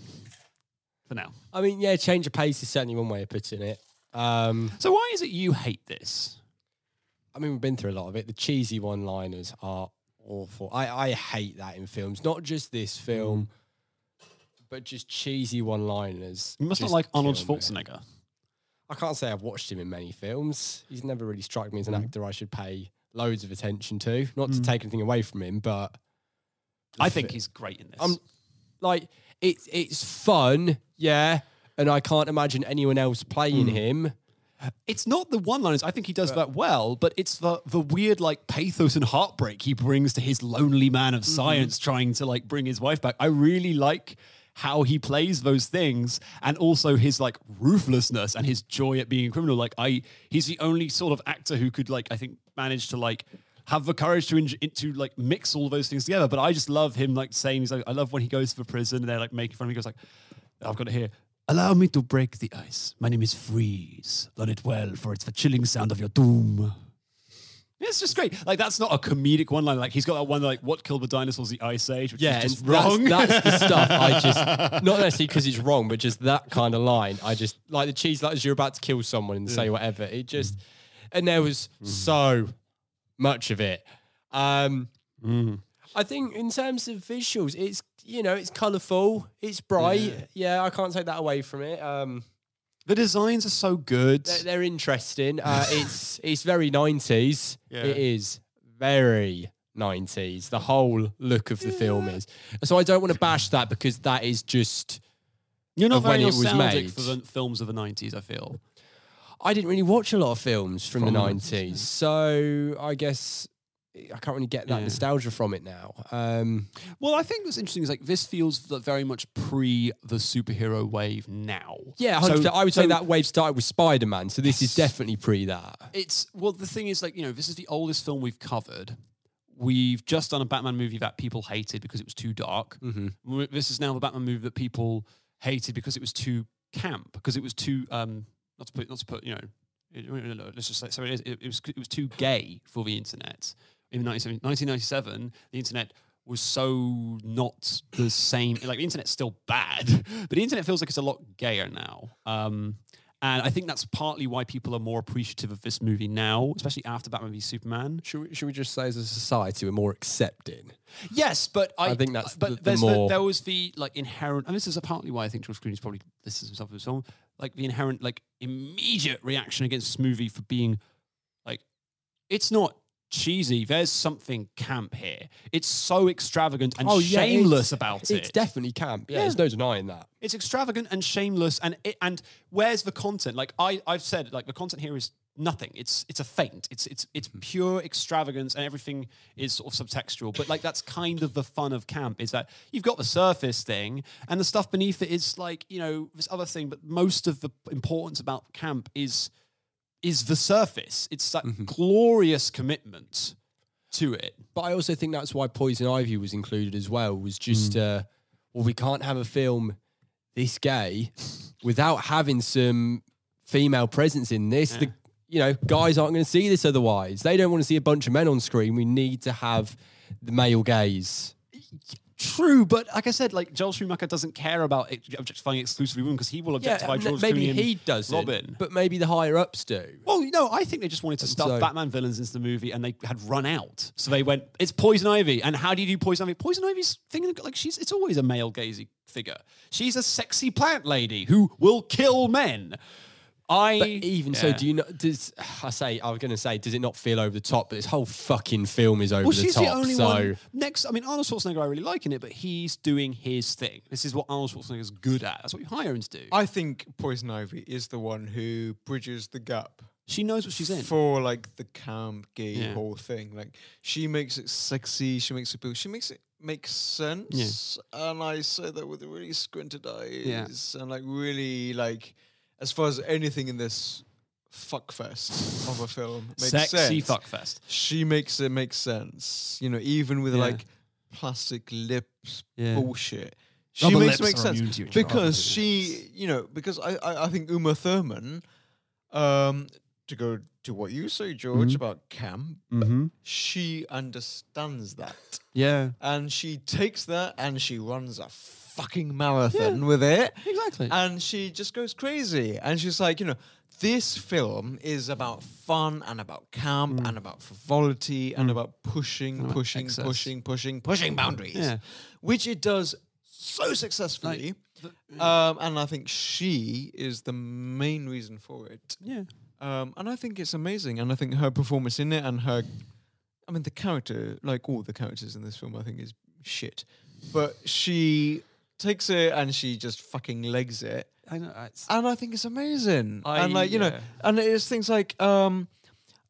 S2: For now.
S1: I mean, yeah, change of pace is certainly one way of putting it. Um,
S2: So why is it you hate this?
S1: I mean, we've been through a lot of it. The cheesy one-liners are awful. I, I hate that in films, not just this film, but just cheesy one-liners.
S2: You must not like Arnold
S1: kill me.
S2: Schwarzenegger.
S1: I can't say I've watched him in many films. He's never really struck me as an
S2: Mm.
S1: actor I should pay loads of attention to. Not to take anything away from him, but
S2: I think he's great in this.
S1: I'm like it's it's fun, yeah. And I can't imagine anyone else playing
S2: Mm.
S1: him.
S2: It's not the one-liners. I think he does that well, but it's the the weird like pathos and heartbreak he brings to his lonely man of mm-hmm. science trying to like bring his wife back. I really like how he plays those things and also his like ruthlessness and his joy at being a criminal. Like I he's the only sort of actor who could like I think manage to like have the courage to to like mix all those things together. But I just love him like saying he's like I love when he goes for prison and they're like making fun of him. He goes like I've got it here. Allow me to break the ice. My name is Freeze. Learn it well, for it's the chilling sound of your doom. It's just great. Like that's not a comedic one line. Like he's got that one like what killed the dinosaurs, the ice age, which
S1: Yeah,
S2: is just wrong.
S1: That's, that's the stuff I just not necessarily because it's wrong, but just that kind of line. I just like the cheese like you're about to kill someone and say mm. whatever. It just mm. and there was mm. so much of it. Um I think in terms of visuals, it's you know, it's colourful, it's bright. Yeah. I can't take that away from it. Um
S2: the designs are so good.
S1: they're, they're interesting. Uh, it's it's very nineties.
S2: Yeah.
S1: It is very nineties. The whole look of the film is. So I don't want to bash that because that is just.
S2: You're not very
S1: when it was
S2: nostalgic
S1: made.
S2: for the films of the '90s. I feel.
S1: I didn't really watch a lot of films from,
S2: From
S1: the
S2: the 90s,
S1: nineties, so I guess I can't really get that
S2: Yeah.
S1: nostalgia from it now. Um,
S2: Well, I think what's interesting is like this feels very much pre the superhero wave now.
S1: yeah,
S2: So-
S1: 100%. I would
S2: so
S1: say that wave started with Spider Man, so this is definitely pre that.
S2: It's well, the thing is, like you know, this is the oldest film we've covered. We've just done a Batman movie that people hated because it was too dark. W- This is now the Batman movie that people hated because it was too camp, because it was too um, not to put not to put you know, it- no, no, let's just say so it is. It, it was it was too gay for the internet. In 1997 1997, the internet was so not the same. Like the internet's still bad, but the internet feels like it's a lot gayer now. Um, and I think that's partly why people are more appreciative of this movie now, especially after Batman v Superman.
S1: Should we, should we just say as a society we're more accepting?
S2: Yes, but I,
S1: I think that's
S2: but
S1: the- the more-
S2: there was the like inherent, and this is partly why I think George Clooney's probably this is himself as well, like the inherent like immediate reaction against this movie for being like it's not cheesy. There's something camp here. It's so extravagant and oh, shameless
S1: Oh, it's-
S2: about
S1: It's
S2: it.
S1: It's definitely camp. Yeah,
S2: Yeah.
S1: there's no denying that.
S2: It's extravagant and shameless, and it, and where's the content? Like I I've said, like the content here is nothing. It's it's a feint. It's it's it's hmm. pure extravagance, and everything is sort of subtextual. But like that's kind of the fun of camp is that you've got the surface thing, and the stuff beneath it is like you know this other thing. But most of the importance about camp is is the surface. It's that glorious commitment to it.
S1: But I also think that's why Poison Ivy was included as well. Was just uh, well, we can't have a film this gay without having some female presence in this. The you know guys aren't going to see this otherwise. They don't want to see a bunch of men on screen. We need to have the male gaze.
S2: True, but like I said, like Joel Schumacher doesn't care about it- objectifying exclusively women because he will objectify
S1: m-
S2: George
S1: maybe
S2: Clooney
S1: he does
S2: Robin.
S1: but maybe the higher ups do.
S2: Well, no, I think they just wanted to stuff
S1: so-
S2: Batman villains into the movie, and they had run out. So they went, "It's Poison Ivy." And how do you do Poison Ivy? Poison Ivy's thing, like she's, it's always a male gazy figure. She's a sexy plant lady who will kill men. I
S1: But even so, do you know? Does I say I was going to say, does it not feel over the top? But this whole fucking film is over
S2: Well,
S1: the
S2: she's
S1: top.
S2: the only
S1: so
S2: one. Next, I mean, Arnold Schwarzenegger, I really like in it, but he's doing his thing. This is what Arnold Schwarzenegger's good at. That's what you hire him to do.
S3: I think Poison Ivy is the one who bridges the gap
S2: she knows what she's in.
S3: for like the camp gay
S2: Yeah.
S3: whole thing. Like she makes it sexy, she makes it she makes it make sense. And I say that with really squinted eyes and like really like as far as anything in this fuckfest of a film makes
S2: Sexy
S3: sense.
S2: fuckfest.
S3: She makes it make sense. You know, even with
S2: Yeah.
S3: like plastic lips
S2: Yeah.
S3: bullshit. She
S2: Rubber
S3: makes it
S2: lips
S3: make
S2: are
S3: sense
S2: to each other,
S3: because she, you know, because I, I, I think Uma Thurman, um, to go to what you say, George, about camp,
S2: Mm-hmm.
S3: she understands that,
S2: Yeah.
S3: and she takes that and she runs a fucking marathon with it,
S2: Exactly.
S3: and she just goes crazy, and she's like, you know. This film is about fun and about camp and about frivolity and about pushing,
S2: Mm. about
S3: pushing, pushing, pushing, pushing boundaries,
S2: Yeah.
S3: which it does so successfully. Um, and I think she is the main reason for it.
S2: yeah.
S3: Um, and I think it's amazing. And I think her performance in it and her, I mean, the character, like all the characters in this film, I think is shit. But she takes it and she just fucking legs it.
S2: I know. It's,
S3: And I think it's amazing.
S2: I-
S3: and like, you know,
S2: yeah.
S3: and it's things like, um,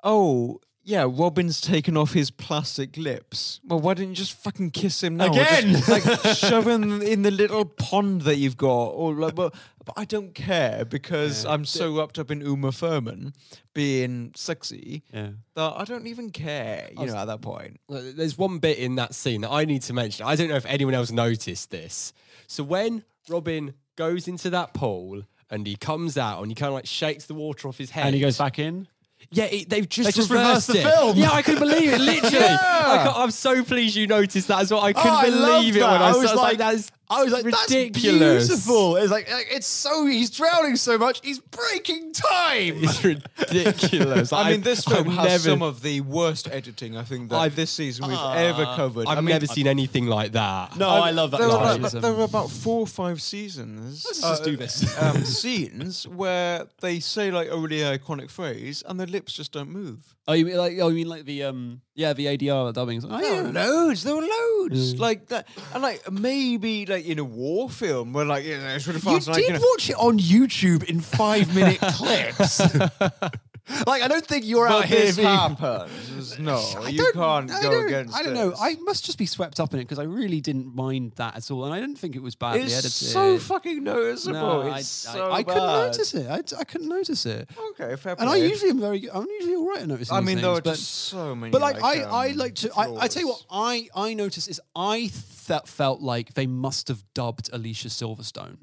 S3: oh, yeah, Robin's taken off his plastic lips. Well, why didn't you just fucking kiss him now? Or just,
S2: Again!
S3: like shove him in the little pond that you've got, or like, but, but I don't care because I'm so wrapped up in Uma Thurman being sexy
S2: yeah.
S3: that I don't even care. You know, at that point.
S1: There's one bit in that scene that I need to mention. I don't know if anyone else noticed this. So when Robin goes into that pool and he comes out and he kind of like shakes the water off his head,
S2: And he goes back in.
S1: Yeah, it, they've just,
S2: They just
S1: reversed,
S2: reversed the
S1: it.
S2: film.
S1: Yeah, I couldn't believe it. Literally,
S3: Yeah.
S1: I I'm so pleased you noticed that as well. I couldn't oh,
S2: I loved
S1: believe it when I,
S2: I
S1: saw
S2: was.
S1: I was
S2: like-
S1: that is
S2: I was like,
S1: ridiculous.
S2: that's beautiful. It's like, like, it's so he's drowning so much, he's breaking time.
S1: It's ridiculous.
S3: I mean, this film
S1: I've
S3: has
S1: never,
S3: some of the worst editing I think that
S1: I've-
S3: this season we've ever covered.
S1: I've
S3: I mean,
S1: never seen anything like that.
S2: No, I love that.
S3: There were, about, there were about four or five seasons.
S2: Let's just do this.
S3: um, scenes where they say like a really iconic phrase and their lips just don't move.
S2: Oh, you mean like? Oh, you mean like the um? Yeah, the ADR dubbing. Oh,
S3: There were
S2: yeah.
S3: loads. There were loads like that, and like maybe like in a war film where like you know it's really
S2: You
S3: fast. like,
S2: did
S3: know,
S2: watch it on YouTube in five minute clips. Like I don't think you're out
S3: But
S2: here
S3: this
S2: being.
S3: happens. No,
S2: I
S3: you can't
S2: I
S3: go against
S2: I don't know.
S3: this.
S2: I must just be swept up in it because I really didn't mind that at all, and I didn't think it was badly
S3: It's
S2: edited.
S3: so fucking noticeable.
S2: No, I,
S3: it's
S2: I-
S3: so
S2: I couldn't notice it. I, I couldn't notice it.
S3: Okay, fair
S2: And I usually am very. Good. I'm usually all right at noticing.
S3: I mean,
S2: things,
S3: there are
S2: but,
S3: just so many.
S2: but like, I, I
S3: um,
S2: like to. I, I tell you what. I I noticed is I th- felt like they must have dubbed Alicia Silverstone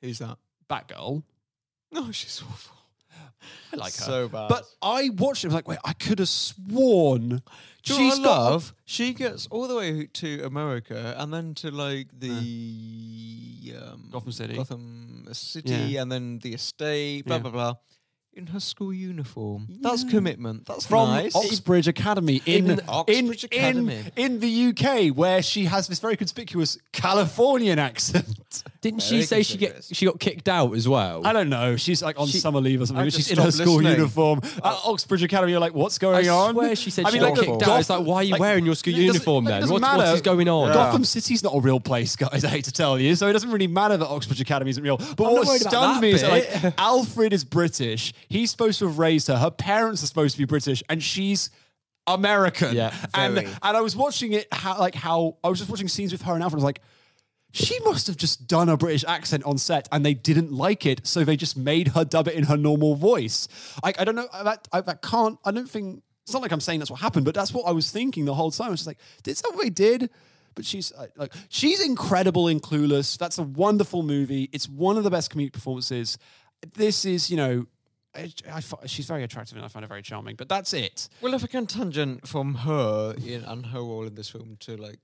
S3: Who's that?
S2: Batgirl.
S3: No, she's awful.
S2: I like her.
S3: So bad.
S2: But I watched it. I was like, wait, I could have sworn
S3: Do you know
S2: she's
S3: what I
S2: got.
S3: love? She gets all the way to America and then to like the um,
S2: Gotham City.
S3: Gotham City,
S2: Yeah.
S3: and then the estate. Blah
S2: Yeah.
S3: blah blah. In her school uniform. That's commitment. That's
S2: from
S3: nice.
S2: Oxbridge Academy in,
S3: In Oxbridge
S2: in,
S3: Academy.
S2: in the UK, where she has this very conspicuous Californian accent.
S1: Didn't she
S3: Very
S1: say she get
S3: conspicuous.
S1: she got kicked out as well?
S2: I don't know. She's like on
S1: She-
S2: summer leave or something.
S3: I
S2: but
S3: just
S2: She's in her
S3: stopped
S2: school
S3: listening.
S2: uniform at Oxbridge Academy. You're like, what's going
S1: I
S2: on?
S1: swear she said
S2: I
S1: she
S2: mean,
S1: got kicked
S2: Goth-
S1: out. It's like, why are you
S2: like,
S1: wearing your school
S2: it
S1: uniform
S2: it
S1: then? What, what is going on?
S2: Gotham City's not a real place, guys. I hate to tell you. So it doesn't really matter that Oxbridge Academy isn't real. But
S1: I'm not
S2: what
S1: worried about
S2: stunned
S1: that
S2: me is that,
S1: bit.
S2: like Alfred is British. He's supposed to have raised her. Her parents are supposed to be British, and she's American.
S1: Yeah,
S2: and
S3: very.
S2: and I was watching it how like how I was just watching scenes with her and Alfred. I was like. She must have just done a British accent on set and they didn't like it, so they just made her dub it in her normal voice. I, I don't know, that, I, that can't, I don't think, it's not like I'm saying that's what happened, but that's what I was thinking the whole time. I was just like, is that what they did? But she's like, she's incredible in Clueless. That's a wonderful movie. It's one of the best comedic performances. This is, you know, I, I, she's very attractive and I find her very charming, but that's it.
S3: Well, if I can tangent from her in, and her role in this film to like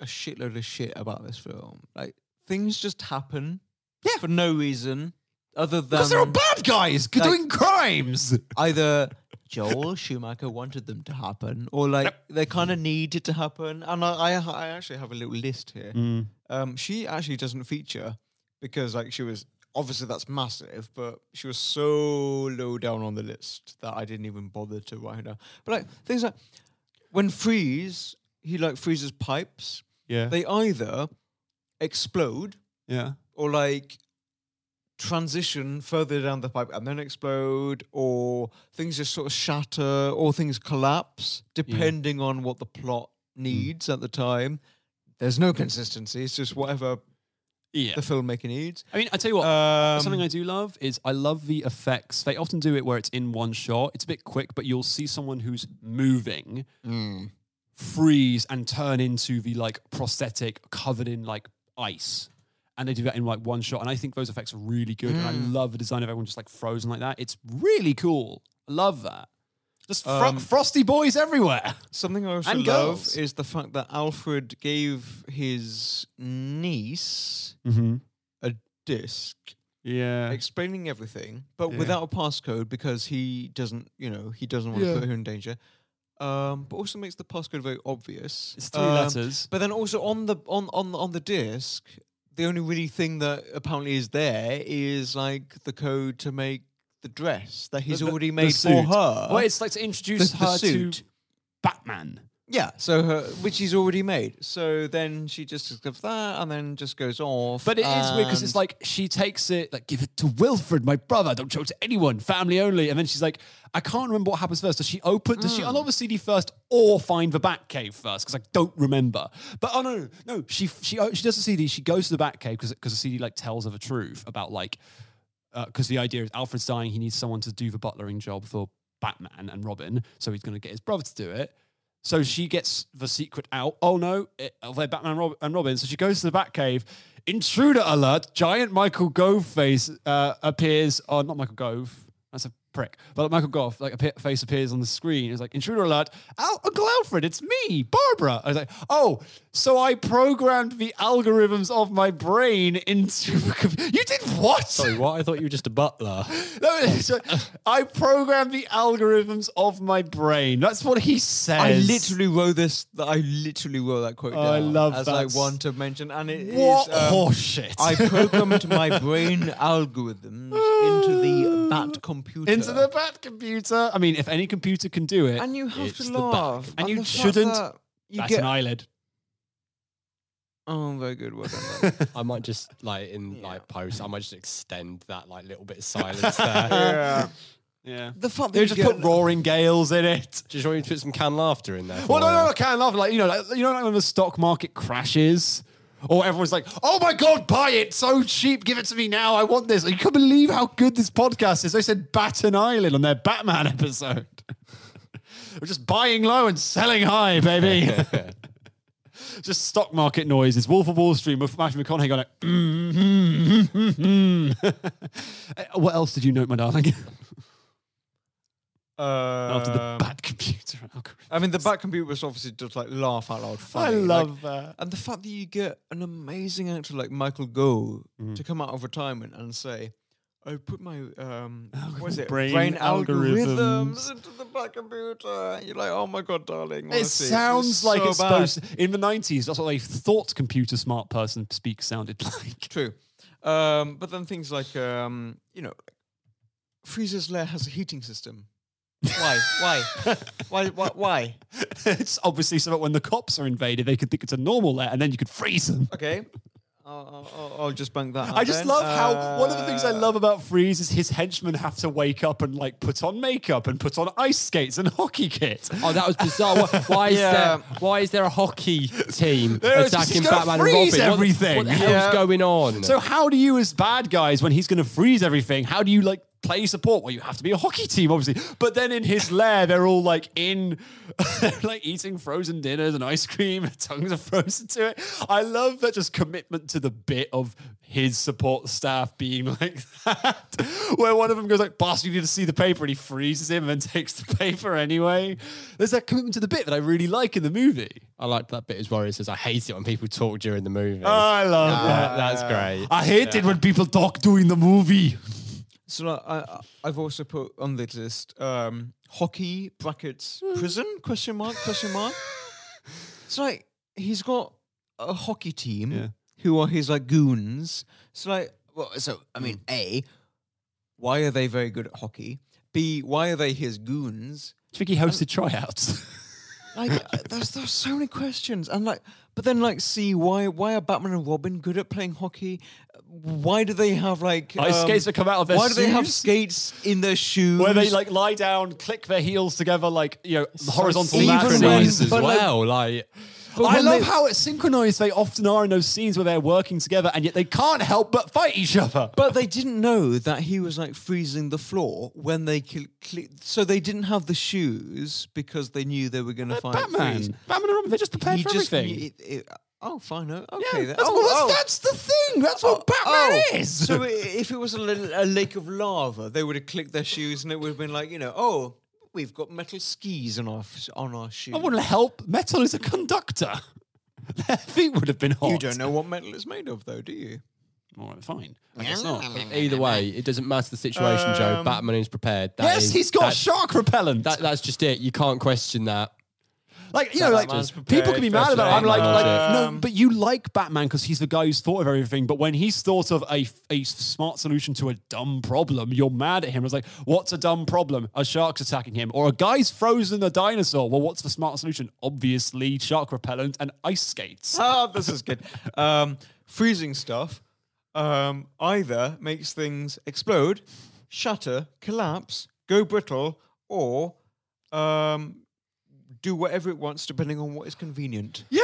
S3: a shitload of shit about this film, like things just happen,
S2: Yeah.
S3: for no reason other than
S2: Because they're all bad guys
S3: like-
S2: doing crimes.
S3: either Joel Schumacher wanted them to happen, or like they kind of needed to happen. And I, I, I actually have a little list here.
S2: Mm.
S3: Um, she actually doesn't feature because like she was obviously that's massive, but she was so low down on the list that I didn't even bother to write her down. But like things like when Freeze, he like freezes pipes.
S2: Yeah.
S3: They either explode
S2: yeah.
S3: or like transition further down the pipe and then explode, or things just sort of shatter, or things collapse, depending on what the plot needs at the time. There's no consistency. It's just whatever
S2: Yeah.
S3: the filmmaker needs.
S2: I mean, I tell you what,
S3: Um,
S2: something I do love is I love the effects. They often do it where it's in one shot. It's a bit quick, but you'll see someone who's moving freeze and turn into the like prosthetic covered in like ice. And they do that in like one shot. And I think those effects are really good. And I love the design of everyone just like frozen like that. It's really cool. I love that. Just fro-
S3: Um,
S2: frosty boys everywhere.
S3: Something I also
S2: And
S3: love
S2: girls.
S3: is the fact that Alfred gave his niece
S2: Mm-hmm.
S3: a disc
S2: Yeah.
S3: explaining everything, but
S2: Yeah.
S3: without a passcode because he doesn't, you know, he doesn't want
S2: Yeah.
S3: to put her in danger. Um, but also makes the passcode very obvious.
S2: It's three
S3: Um,
S2: letters.
S3: But then also on the on on on the disc, the only really thing that apparently is there is like the code to make the dress that he's
S2: The- the-
S3: already made for her.
S2: Well, it's like to introduce
S3: The- the
S2: her
S3: suit.
S2: to Batman.
S3: Yeah, so her which he's already made. So then she just discovers that and then just goes off.
S2: But it is weird because it's
S3: and-
S2: like she takes it, like, give it to Wilfred, my brother. Don't show it to anyone, family only. And then she's like, I can't remember what happens first. Does she open, does she unlock the CD first or find the Batcave first? Because I don't remember. But oh, no, no, no. She, she, oh, she does the CD, she goes to the bat Batcave because the CD, like, tells her the truth about, like, uh, because the idea is Alfred's dying, he needs someone to do the butlering job for Batman and Robin. So he's going to get his brother to do it. So she gets the secret out. Oh no, oh, they're Batman and Rob- and Robin. So she goes to the Batcave. Intruder alert! Giant Michael Gove face uh, appears. Oh, not Michael Gove. That's a prick. But Michael Gough, like a face appears on the screen. It's like intruder alert! Al- Uncle Alfred, it's me, Barbara. I was like, oh, so I programmed the algorithms of my brain into. You did what?
S1: Sorry, what? I thought you were just a butler.
S2: No, so I programmed the algorithms of my brain. That's what he says.
S3: I literally wrote this. I literally wrote that quote
S2: Oh,
S3: down
S2: I love
S3: as
S2: that.
S3: like one to mention, and it is
S2: What
S3: um,
S2: horseshit.
S3: I programmed my brain algorithms into the Bat computer.
S2: into the bat computer. I mean, if any computer can do it,
S3: and you have
S1: It's
S3: to
S1: the
S3: laugh.
S2: And you
S3: the fact
S2: shouldn't
S3: that You
S2: that's
S3: get
S2: an eyelid.
S3: oh, very good. Well done. man.
S1: I might just like in
S3: Yeah.
S1: like post. I might just extend that like little bit of silence there.
S3: yeah.
S2: Yeah.
S3: The fact that
S2: they
S3: you
S2: just
S3: get-
S2: put roaring gales in it.
S1: Just want you to put some canned laughter in there.
S2: Well,
S1: for
S2: no,
S1: you.
S2: no, I can't laugh. Like you know, like, you know, like when the stock market crashes, or everyone's like, "Oh my god, buy it! So cheap, give it to me now! I want this!" You can't believe how good this podcast is. They said Batten Island on their Batman episode. We're just buying low and selling high, baby. just stock market noises. Wolf of Wall Street with Matthew McConaughey going, like, mm, mm, mm. What else did you note, my darling? After the
S3: Um,
S2: bad computer algorithm.
S3: I mean, the Bat computer was obviously just like laugh out loud
S2: I
S3: funny. like-
S2: love that.
S3: and the fact that you get an amazing actor like Michael Gough
S2: Mm.
S3: to come out of retirement and say, "I put my um, what is it,
S2: Brain
S3: algorithms.
S2: algorithms.
S3: into the Bat computer." You're like, "Oh my god, darling!"
S2: It sounds
S3: was
S2: like
S3: so
S2: it's
S3: bad.
S2: supposed in the nineties. That's what they thought computer smart person speak sounded like.
S3: True, um, but then things like um, you know, Freezer's lair has a heating system. Why? why? Why? Why? Why?
S2: it's obviously so that when the cops are invaded, they could think it's a normal layer, and then you could freeze them.
S3: Okay, I'll, I'll, I'll just bank that. Out
S2: I just
S3: then.
S2: love how one of the things I
S3: Uh,
S2: love about Freeze is his henchmen have to wake up and like put on makeup and put on ice skates and hockey kit.
S1: Oh, that was bizarre. Why, why is
S3: Yeah.
S1: there? Why is there a hockey team
S2: There is, 'cause
S1: attacking
S2: he's gonna
S1: Batman and
S2: freeze
S1: Robin? What-
S2: everything.
S1: What, the hell's
S3: Yeah.
S1: going on?
S2: So how do you, as bad guys, when he's going to freeze everything, how do you like play support? Well, you have to be a hockey team, obviously. But then in his lair, they're all like in, like eating frozen dinners and ice cream. Tongues are frozen to it. I love that just commitment to the bit of his support staff being like that, where one of them goes like, "Boss, you need to see the paper," and he freezes him and takes the paper anyway. There's that commitment to the bit that I really like in the movie.
S1: I like that bit as well. It says, "I hate it when people talk during the movie."
S2: Oh, I love
S1: That- that's great.
S2: I hate it when people talk during the movie.
S3: So I, I- I've also put on the list um, hockey brackets prison question mark question mark. it's like he's got a hockey team
S2: Yeah.
S3: who are his like goons. So like, well, so I mean, a, why are they very good at hockey? B, why are they his goons?
S2: You think he hosted tryouts?
S3: Like, uh, there's there's so many questions, and like, but then like, see why why are Batman and Robin good at playing hockey? Why do they have like
S2: Ice skates that come out of their
S3: Why do they have
S2: shoes?
S3: skates in their shoes?
S2: Where they like lie down, click their heels together, like you know, horizontal
S3: even
S2: mat
S3: when-
S1: synchronized as
S3: but like-
S1: well. Like,
S3: But
S2: I love
S3: they-
S2: how it's synchronized they often are in those scenes where they're working together and yet they can't help but fight each other.
S3: But they didn't know that he was like freezing the floor when they cl- cl- so they didn't have the shoes because they knew they were going to fight
S2: Batman,
S3: freeze.
S2: Batman and Robin, they're just prepared
S3: He
S2: for
S3: just
S2: everything.
S3: it- it- oh, fine. oh, Okay.
S2: yeah, that's,
S3: oh,
S2: well, that's,
S3: oh.
S2: that's the thing. That's what oh, Batman
S3: Oh,
S2: is.
S3: So if it was a, a lake of lava, they would have clicked their shoes and it would have been like, you know, oh, we've got metal skis on our on our shoes.
S2: I want to help. Metal is a conductor. Their feet would have been hot.
S3: You don't know what metal is made of, though, do you?
S2: All right, fine. I guess not.
S1: either way, it doesn't matter the situation, Joe.
S3: Um,
S1: Batman is prepared. That
S2: yes,
S1: is-
S2: he's got
S1: that-
S2: shark repellent.
S1: That, that's just it. You can't question that.
S2: Like you know, like
S3: Batman's
S2: people can be mad
S3: for
S2: about. It. I'm like, like no, but you like Batman because he's the guy who's thought of everything. But when he's thought of a a smart solution to a dumb problem, you're mad at him. It's like, what's a dumb problem? A shark's attacking him, or a guy's frozen a dinosaur. Well, what's the smart solution? Obviously, shark repellent and ice skates.
S3: Ah, this is good. Um, freezing stuff um, either makes things explode, shatter, collapse, go brittle, or um, do whatever it wants depending on what is convenient.
S2: Yeah,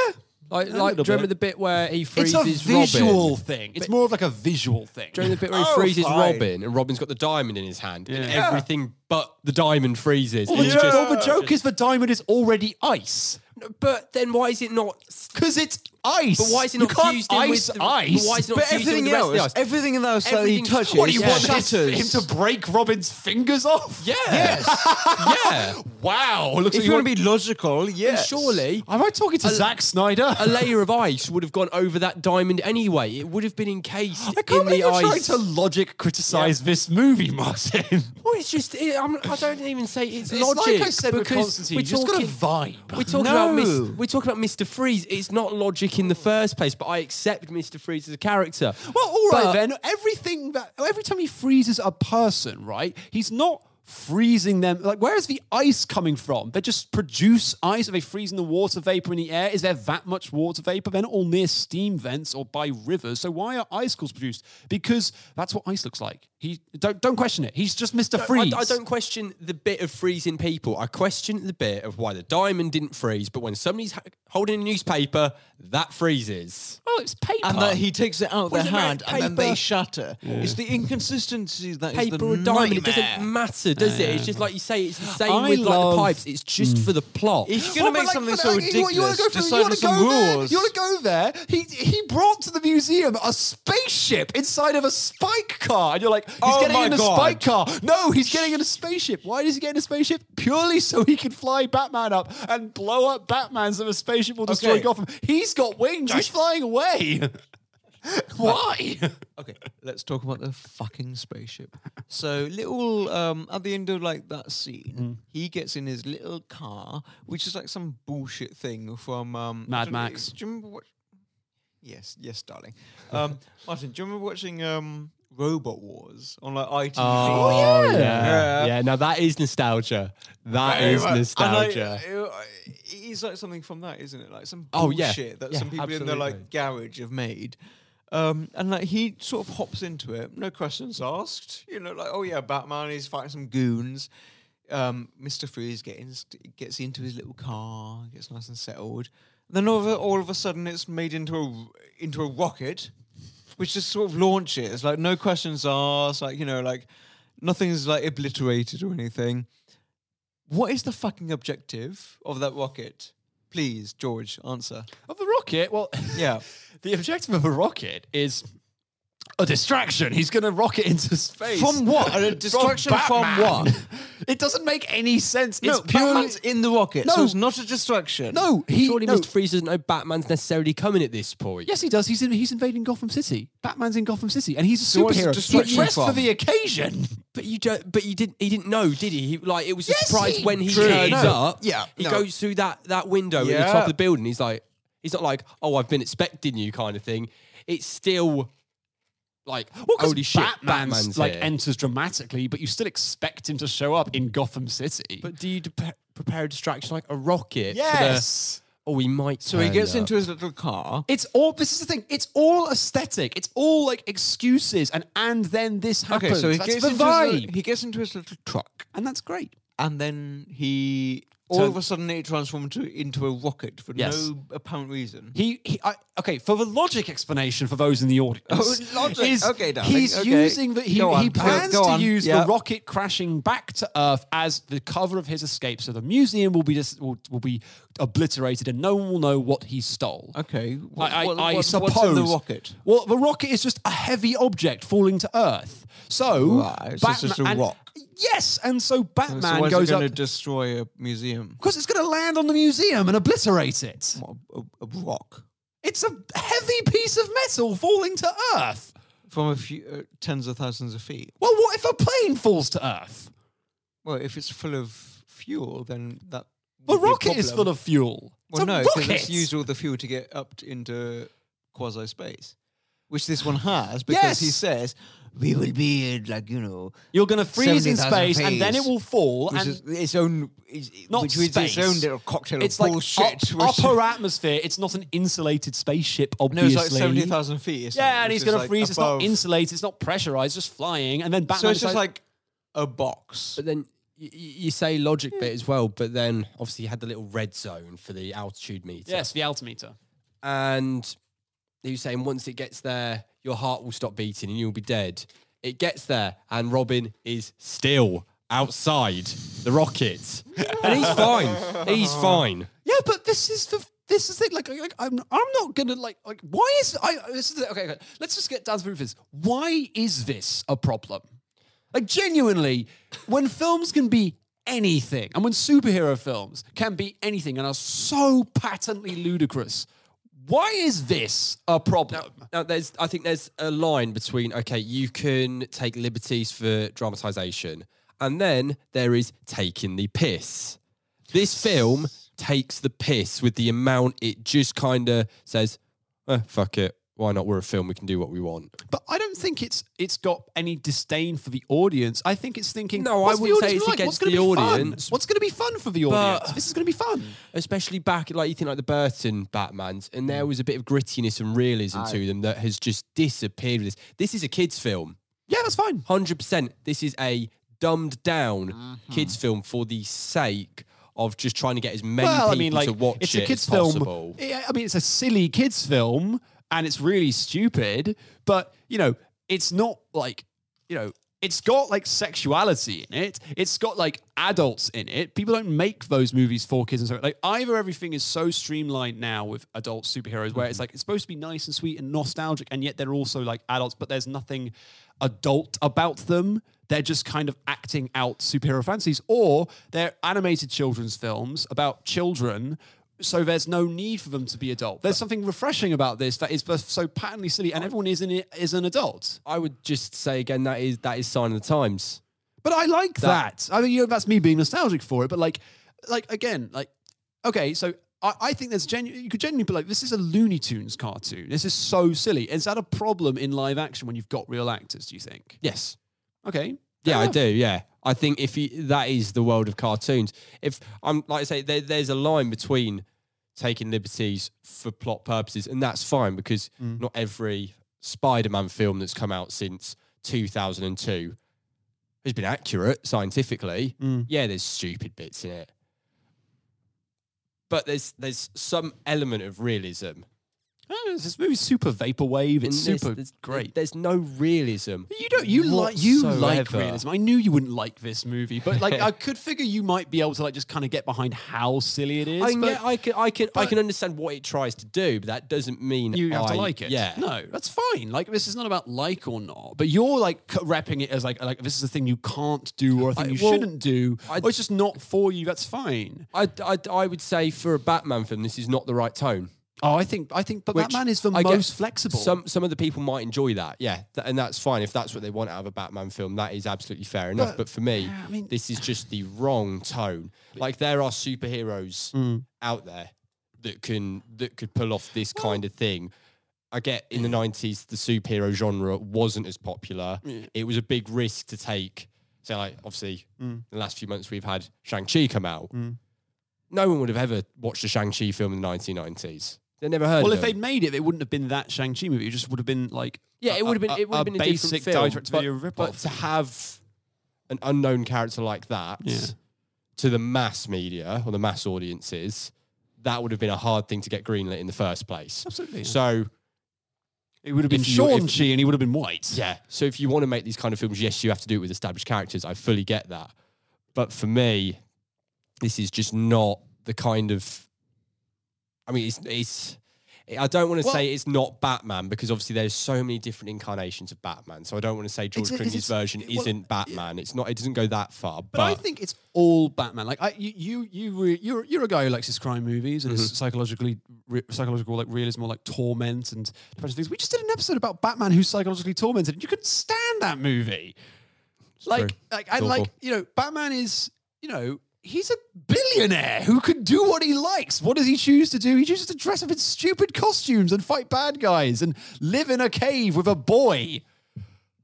S1: Like,
S2: A
S1: like do
S2: little
S1: you remember
S2: bit.
S1: the bit where he
S2: it's
S1: freezes
S2: a visual
S1: Robin?
S2: thing. It's more of like a visual thing.
S1: Do you remember the bit where he
S3: Oh,
S1: freezes
S3: fine.
S1: Robin and Robin's got the diamond in his hand and
S2: Yeah.
S1: everything but the diamond freezes?
S2: Well, the,
S1: you
S2: joke,
S1: just-
S2: well, the joke is the diamond is already ice.
S1: but then why is it not?
S2: Because it's ice.
S1: But why is it
S2: You
S1: not
S2: can't
S1: fused in
S2: ice
S1: with the,
S2: ice?
S1: But why is it not
S3: But
S1: fused in with
S3: everything
S1: the rest of the
S3: else,
S1: ice?
S3: everything else that he
S1: Everything's-
S3: touches,
S2: What do you
S1: Yeah.
S2: want his-
S3: shatters.
S2: him to break Robin's fingers off?
S1: Yeah.
S3: Yes.
S1: yeah.
S2: Wow. Looks
S3: if
S2: like
S3: you want
S2: want-
S3: to be logical, yes.
S1: Surely
S2: Am I talking to Zack Snyder?
S1: a layer of ice would have gone over that diamond anyway. It would have been encased
S2: I can't
S1: in
S2: believe
S1: the
S2: you're trying
S1: ice.
S2: to logic criticize this movie, Martyn.
S1: Well, it's just it, I'm, I don't even say it's,
S2: It's
S1: logic.
S2: like I said with
S1: because
S2: Constantine,
S1: we're
S2: you just got a
S1: talking,
S2: vibe.
S1: We're talking about Mis-
S3: No.
S1: we're talking about Mr. Freeze. It's not logic in the first place, but I accept Mr. Freeze as a character.
S2: Well, all right
S1: But-
S2: then. Everything that every time he freezes a person, right? He's not freezing them. Like, where is the ice coming from? They just produce ice. Are they freezing the water vapor in the air? Is there that much water vapor? They're not all near steam vents or by rivers. So why are icicles produced? Because that's what ice looks like. He don't don't question it. He's just Mr.
S1: I-
S2: Freeze.
S1: I, don't question the bit of freezing people. I question the bit of why the diamond didn't freeze, but when somebody's holding a newspaper, that freezes.
S2: Oh, it's paper.
S3: and that he takes it out of
S1: What
S3: their
S1: is it, mate?
S3: hand and then they
S1: Paper?
S3: shatter. It's the inconsistencies that
S1: Paper
S3: the
S1: or diamond, it doesn't matter, does it? It's just like you say, it's the same
S3: I
S1: with like the pipes. It's just mm. for the plot.
S3: If you're gonna
S2: but
S3: make
S2: like-
S3: something so
S2: like, you- you wanna
S3: ridiculous,
S2: go for-
S3: decide
S2: you wanna go there?
S3: rules.
S2: You want to go there? He he brought to the museum a spaceship inside of a spike car, and you're like, he's
S3: Oh
S2: getting in a
S3: God.
S2: spike car. No, he's getting in a spaceship. Why does he get in a spaceship? Purely so he can fly Batman up and blow up Batman so the spaceship will destroy
S3: Okay.
S2: Gotham. He's got wings. He's flying away. Why?
S3: Okay, let's talk about the fucking spaceship. So little um at the end of like that scene,
S2: Mm.
S3: he gets in his little car, which is like some bullshit thing from um
S2: Mad
S3: know,
S2: Max.
S3: Do you remember what? Yes, yes, darling. Um, Martyn, do you remember watching um Robot Wars on like ITV?
S1: Oh,
S2: yeah.
S1: yeah.
S3: Yeah.
S1: yeah. Now that is nostalgia. That
S3: Very
S1: is nostalgia.
S3: like, it- it's like something from that, isn't it? Like some
S1: Oh, yeah.
S3: bullshit that
S1: Yeah,
S3: some people in their like garage have made. Um, and like he sort of hops into it, no questions asked. You know, like oh yeah, Batman is fighting some goons. Um, Mister Freeze gets gets into his little car, gets nice and settled. And then all of a, all of a sudden, it's made into a into a rocket, which just sort of launches. Like no questions asked. Like you know, like nothing's like obliterated or anything. What is the fucking objective of that rocket? Please, George, answer.
S2: Of the rocket? Well,
S3: Yeah.
S2: the objective of a rocket is a distraction. He's going to rocket into space.
S3: From what? A distraction from
S2: Batman.
S3: what?
S2: It doesn't make any sense.
S3: No,
S2: it's purely
S3: Batman's in the rocket,
S2: No.
S3: so it's not a distraction.
S2: no. He
S1: Surely
S2: no.
S1: Mr. Freeze doesn't know Batman's necessarily coming at this point.
S2: Yes, he does. He's in, he's invading Gotham City. Batman's in Gotham City, and he's a
S3: So what's
S2: superhero.
S3: distraction
S2: He's dressed for the occasion.
S1: But you don't. But you didn't. He didn't know, did he? he like it was a
S2: Yes,
S1: surprise
S2: he
S1: when he
S2: did.
S1: turns
S2: No.
S1: up.
S3: Yeah,
S1: He
S3: no.
S1: goes through that that window at the top of the building. He's like, he's not like, oh, I've been expecting you, kind of thing. It's still like,
S2: Well, 'cause
S1: holy shit,
S2: Batman's,
S1: Batman's
S2: like
S1: here.
S2: enters dramatically, but you still expect him to show up in Gotham City.
S1: But do you de- prepare a distraction like a rocket?
S2: yes.
S1: oh, he might.
S3: So he
S1: turn
S3: gets
S1: up.
S3: into his little car.
S2: It's all. This is the thing. It's all aesthetic. It's all like excuses, and and then this happens.
S3: Okay, so he
S2: that's
S3: gets
S2: the
S3: into
S2: vibe,
S3: his, he gets into his little truck,
S2: and that's great.
S3: and then he all
S2: So-
S3: of a sudden it transformed to, into a rocket for
S2: Yes.
S3: no apparent reason.
S2: He, he I, okay. For the logic explanation for those in the audience,
S3: Oh, logic.
S2: is
S3: Okay, darling,
S2: he's
S3: okay.
S2: using the he, he plans to use
S3: yeah.
S2: the rocket crashing back to Earth as the cover of his escape. So the museum will be just will, will be obliterated, and no one will know what he stole.
S3: Okay, what,
S2: I, I,
S3: what-
S2: I
S3: what-
S2: suppose.
S3: the rocket?
S2: Well, the rocket is just a heavy object falling to Earth. So,
S3: Right, so it's just a rock.
S2: Yes, and so
S3: So
S2: Batman
S3: why is
S2: goes
S3: going to
S2: up
S3: destroy a museum?
S2: because it's going to land on the museum and obliterate it.
S3: What, a, a rock
S2: It's a heavy piece of metal falling to Earth.
S3: from a few uh, tens of thousands of feet.
S2: Well, what if a plane falls to Earth?
S3: Well, if it's full of fuel, then that
S2: The
S3: would be a
S2: rocket is
S3: problem.
S2: full of fuel.
S3: Well,
S2: it's a
S3: no,
S2: rocket.
S3: because it's used all the fuel to get up t- into quasi space, which this one has because he
S2: Yes.
S3: says we will be in like you know,
S2: You're going to freeze in
S3: 70,000
S2: space, and then it will fall.
S3: which
S2: and
S3: is its own, is,
S2: Not
S3: which is its own little cocktail
S2: it's
S3: of
S2: like
S3: bullshit.
S2: up- upper atmosphere. It's not an insulated spaceship,
S3: no,
S2: obviously.
S3: it's like seventy thousand feet. isn't
S2: Yeah, and he's
S3: is,
S2: going to
S3: like,
S2: freeze. It's not insulated. It's not pressurized. Just flying, and then Batman.
S3: So it's just
S2: decides-
S3: like a box.
S1: But then y- y- you say logic bit as well. But then obviously you had the little red zone for the altitude meter.
S2: yes, the altimeter.
S1: and he was saying once it gets there, your heart will stop beating and you'll be dead. It gets there, and Robin is still outside the rocket, and he's fine. He's fine.
S2: Yeah, but this is the this is it. Like, like I'm I'm not gonna like like why is I this is okay, okay. Let's just get down to the this. Why is this a problem? Like genuinely, when films can be anything, and when superhero films can be anything and are so patently ludicrous, why is this a problem?
S1: Now, there's, I think there's a line between okay, you can take liberties for dramatization, and then there is taking the piss. This film takes the piss with the amount it just kind of says, eh, "Fuck it, why not? We're a film. We can do what we want.
S2: But I don't think it's it's got any disdain for the audience. I think it's thinking.
S1: No, I wouldn't say it's
S2: like?
S1: against
S2: What's
S1: the audience.
S2: What's going to be fun for the audience?
S1: But-
S2: this is going to be fun.
S1: especially back like you think like the Burton Batmans, and there was a bit of grittiness and realism to them that has just disappeared with this. This is a kids' film,
S2: Yeah, that's fine.
S1: hundred percent. This is a dumbed down
S2: Mm-hmm.
S1: kids' film for the sake of just trying to get as many
S2: well,
S1: people
S2: I mean, like
S1: to watch
S2: it's
S1: it
S2: a kids
S1: as
S2: film.
S1: possible.
S2: I mean, it's a silly kids film, and it's really stupid. But you know, it's not like you know. It's got like sexuality in it. It's got like adults in it. People don't make those movies for kids and so like either everything is so streamlined now with adult superheroes where it's mm-hmm. like it's supposed to be nice and sweet and nostalgic and yet they're also like adults but there's nothing adult about them. They're just kind of acting out superhero fantasies or they're animated children's films about children so there's no need for them to be adult. There's something refreshing about this that is so patently silly, and everyone is it is an adult.
S1: I would just say again that is that is sign of the times.
S2: But I like
S1: That-
S2: that. I mean, you know, that's me being nostalgic for it. But like, like again, like, okay, so I, think there's genuine. You could genuinely be like, this is a Looney Tunes cartoon. This is so silly. Is that a problem in live action when you've got real actors? Do you think?
S1: Yes.
S2: Okay.
S1: Yeah, I
S2: ah.
S1: do. Yeah, I think if you, that is the world of cartoons, if I'm like I say, there, there's a line between taking liberties for plot purposes, and that's fine because
S2: Mm.
S1: not every Spider-Man film that's come out since 2002 has been accurate scientifically.
S2: Mm.
S1: Yeah, there's stupid bits in it, but there's there's some element of realism.
S2: Oh, this movie's super vaporwave. It's mm,
S1: in this.
S2: super
S1: There's-
S2: great.
S1: There's no realism.
S2: You don't. You like. You like
S1: whatsoever.
S2: realism. I knew you wouldn't like this movie, but like, I could figure you might be able to like just kind of get behind how silly it is.
S1: I,
S2: but
S1: yeah, I can, I can, I
S2: but-
S1: can understand what it tries to do, but that doesn't mean
S2: you have to like it.
S1: Yeah,
S2: No, that's fine. Like this is not about like or not, but you're like c- repping it as like like this is a thing you can't do or a thing
S1: I-
S2: you
S1: well,
S2: shouldn't do.
S1: I-
S2: or it's just not for you. That's fine.
S1: I, I, I would say for a Batman film, this is not the right tone.
S2: Oh, I think I think, but
S1: Which
S2: Batman is the
S1: I
S2: most flexible.
S1: Some some of the people might enjoy that, yeah, th- and that's fine if that's what they want out of a Batman film. That is absolutely fair enough.
S2: But-
S1: But, for me,
S2: yeah, I mean-
S1: this is just the wrong tone. Like there are superheroes
S2: Mm.
S1: out there that can that could pull off this kind of thing. I get in the nineties the superhero genre wasn't as popular. It was a big risk to take. So like obviously
S2: Mm.
S1: in the last few months we've had Shang Chi come out. No one would have ever watched a Shang Chi film in the nineteen nineties. They never heard.
S2: well, if they'd made it, it wouldn't have been that Shang Chi movie. It just would have been like
S1: Yeah, it would have been.
S2: a-
S1: It would have been a
S2: basic
S1: different film.
S2: direct-to-video
S1: but,
S2: ripoff.
S1: but to have an unknown character like that
S2: Yeah.
S1: to the mass media or the mass audiences, that would have been a hard thing to get greenlit in the first place.
S2: Absolutely.
S1: So
S2: it would have been Sean Chi, and he would have been white.
S1: yeah, so if you want to make these kind of films, yes, you have to do it with established characters. I fully get that, but for me, this is just not the kind of. I mean, it's it's. I don't want to
S2: Well-
S1: say it's not Batman because obviously there's so many different incarnations of Batman. So I don't want to say George
S2: It's-
S1: Clooney's
S2: it's-
S1: version
S2: well,
S1: isn't Batman. It's not. It doesn't go that far. But,
S2: But, I think it's all Batman. Like I, you, you, you, you're, you're a guy who likes his crime movies and
S1: Mm-hmm.
S2: his psychologically re- psychological like realism or like torment and depression things. We just did an episode about Batman who's psychologically tormented. and You could stand that movie. Like, like,
S1: awful.
S2: like, you know, Batman is, you know, he's a billionaire who can do what he likes. What does he choose to do? He chooses to dress up in stupid costumes and fight bad guys and live in a cave with a boy.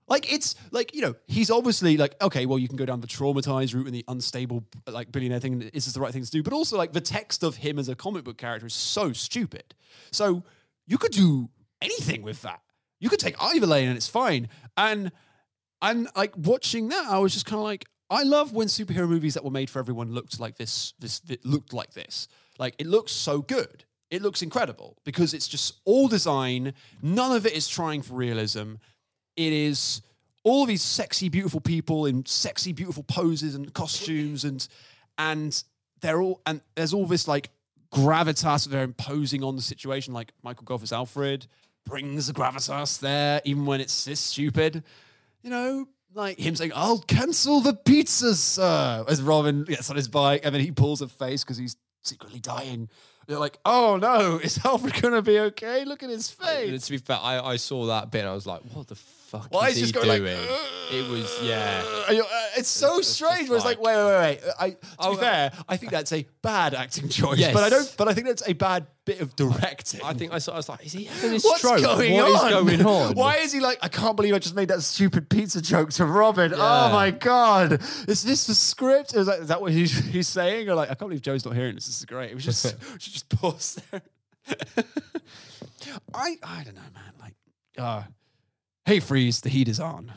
S2: Like it's like you know he's obviously like okay well you can go down the traumatized route and the unstable like billionaire thing is this the right thing to do but also like the text of him as a comic book character is so stupid so you could do anything with that you could take either lane and it's fine and and like watching that I was just kind of like I love when superhero movies that were made for everyone looked like this this looked like this like it looks so good it looks incredible because it's just all design none of it is trying for realism it is all these sexy, beautiful people in sexy, beautiful poses and costumes, and and they're all and there's all this like gravitas that they're imposing on the situation. Like Michael Gough as Alfred brings the gravitas there, even when it's this stupid. You know, like him saying, "I'll cancel the pizzas, sir," as Robin gets on his bike, and then he pulls a face because he's secretly dying. They're like, "Oh no, is Alfred gonna be okay? Look at his face."
S1: to be fair, I, I saw that bit and I was like, what the fuck
S2: Why
S1: is
S2: is
S1: he
S2: just going
S1: doing?
S2: like?
S1: it was yeah.
S2: Are you- uh, it's so
S1: it's just
S2: strange. Where it's like,
S1: like-
S2: wait, wait, wait. wait. I, to
S1: Oh,
S2: be fair, I think that's a bad acting choice.
S1: Yes.
S2: But I don't. But I think that's a bad bit of directing.
S1: I think I saw. I was like, is he having a
S2: What's
S1: stroke?
S2: going
S1: What is
S2: on?
S1: going on?
S2: Why is he like? I can't believe I just made that stupid pizza joke to Robin. Oh
S1: Yeah.
S2: my god! Is this the script? Is that, is that what he's, he's saying? Or like, I can't believe Joe's not hearing this. This is great. It was just, we should just pause there. I I don't know, man. Like, uh, hey, freeze! The heat is on.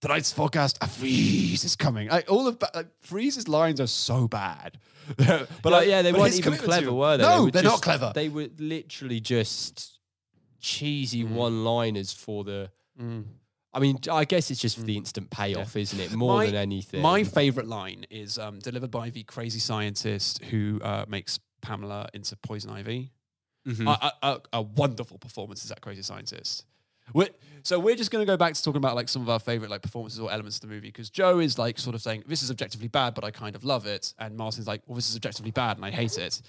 S2: Tonight's forecast, a freeze is coming. I, all of like, Freeze's lines are so bad, but
S1: But like, yeah, they weren't even
S2: to
S1: clever, were they?
S2: No, they are not clever.
S1: They were literally just cheesy
S2: Mm.
S1: one-liners for the. I mean, I guess it's just for the instant payoff, isn't it? More
S2: Mm. My-
S1: than anything.
S2: My favorite line is um, delivered by the crazy scientist who uh, makes Pamela into Poison Ivy.
S1: Mhm.
S2: A, a, a, a wonderful performance is that crazy scientist. We're, so we're just going to go back to talking about like some of our favorite like performances or elements of the movie because Joe is like sort of saying this is objectively bad, but I kind of love it, and Martyn's like, well, this is objectively bad and I hate it,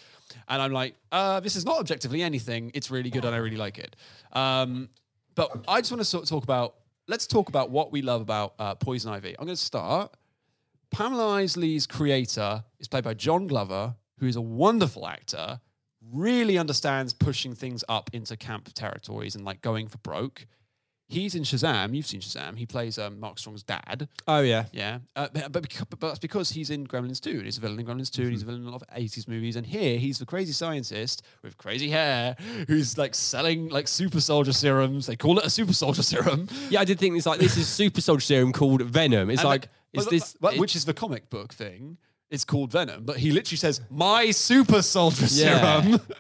S2: and I'm like, uh, this is not objectively anything. It's really good and I really like it. Um, but I just want to sort of talk about. Let's talk about what we love about uh, Poison Ivy. I'm going to start. Pamela Isley's creator is played by John Glover, who is a wonderful actor, really understands pushing things up into camp territories and like going for broke. He's in Shazam. You've seen Shazam. He plays um, Mark Strong's dad.
S1: oh yeah.
S2: Yeah, uh, but, but, becau- but that's because he's in Gremlins 2, and he's a villain in Gremlins 2, and he's a villain in a lot of 80s movies. And here, he's the crazy scientist with crazy hair who's like selling like super soldier serums. They call it a super soldier serum.
S1: Yeah, I did think it's like this is super soldier serum called Venom. It's
S2: And,
S1: like, is
S2: but-
S1: this
S2: which is the comic book thing? It's called Venom, but he literally says my super soldier
S1: Yeah.
S2: serum.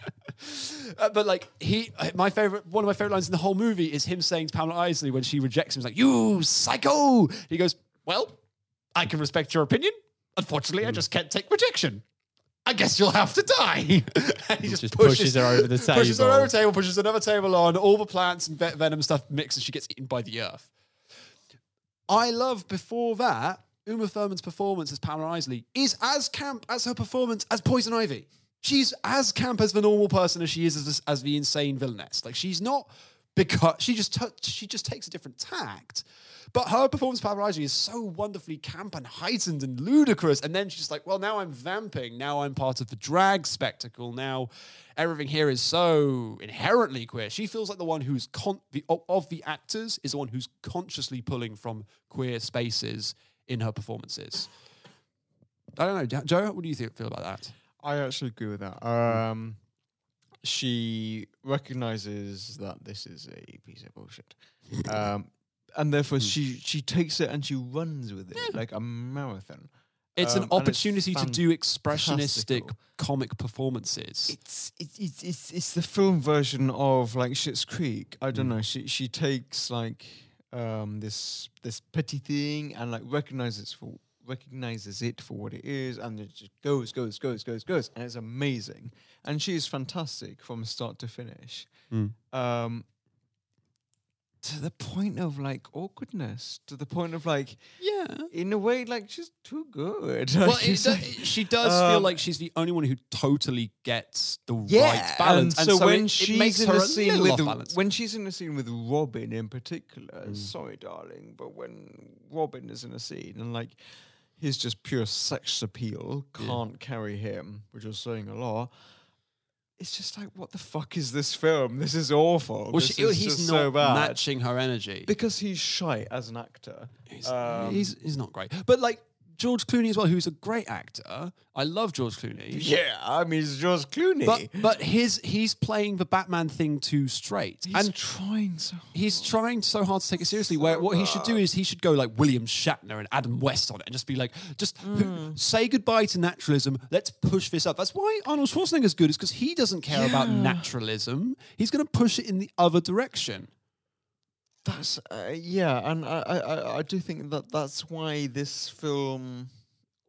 S2: Uh, but like he, uh, my favorite, one of my favorite lines in the whole movie is him saying to Pamela Isley when she rejects him, he's like, "You psycho!" He goes, "Well, I can respect your opinion. Unfortunately,
S1: Hmm.
S2: I just can't take rejection. I guess you'll have to die." and he just,
S1: Just
S2: pushes,
S1: pushes her over the table.
S2: Pushes her over the table, pushes another table on. All the plants and venom stuff mix, and she gets eaten by the earth. I love before that, Uma Thurman's performance as Pamela Isley is as camp as her performance as Poison Ivy. She's as camp as the normal person as she is as, as the insane villainess. Like she's not because she just t- she just takes a different tact. But her performance Pamela Isley is so wonderfully camp and heightened and ludicrous. And then she's like, well, now I'm vamping. Now I'm part of the drag spectacle. Now everything here is so inherently queer. She feels like the one who's con- the, of the actors is the one who's consciously pulling from queer spaces in her performances. I don't know, Joe. What do you think, feel about that?
S3: I actually agree with that. Um, she recognizes that this is a piece of bullshit, um, and therefore she she takes it and she runs with it like a marathon.
S2: It's
S3: Um,
S2: an
S3: and it's
S2: opportunity to do expressionistic comic performances.
S3: It's it's it's it's it's the film version of like Schitt's Creek. I
S2: Mm.
S3: don't know. She she takes like um this this petty thing and like recognizes for recognizes it for what it is and it just goes goes goes goes goes and it's amazing and she is fantastic from start to finish.
S2: Mm.
S3: Um, to the point of like awkwardness, to the point of like,
S2: yeah.
S3: in a way, like she's too good.
S2: Well,
S3: Like,
S2: it,
S3: like-
S2: she does feel
S3: um,
S2: like she's the only one who totally gets the
S3: yeah,
S2: right balance.
S3: And so, when
S2: it,
S3: she's
S2: it
S3: in
S2: a
S3: scene with when she's in the scene with Robin in particular,
S2: Mm.
S3: sorry, darling, but when Robin is in a scene and like his just pure sex appeal can't carry him, which is saying a lot. It's just like, what the fuck is this film? This is awful.
S2: well,
S3: this
S2: she,
S3: is
S2: he's
S3: just
S2: not
S3: so bad.
S2: matching her energy.
S3: because he's shy as an actor.
S2: He's,
S3: Um,
S2: he's, he's not great. But like George Clooney as well, who's a great actor. I love George Clooney.
S3: Yeah, I mean, it's George Clooney.
S2: But but his he's playing the Batman thing too straight.
S3: he's
S2: and
S3: trying so.
S2: he's trying so hard to take it seriously. Where what he should do is he should go like William Shatner and Adam West on it, and just be like, just p- mm. say goodbye to naturalism. Let's push this up. That's why Arnold Schwarzenegger's good, is because he doesn't care about naturalism. He's going to push it in the other direction.
S3: That's uh, yeah, and I, I I- I do think that that's why this film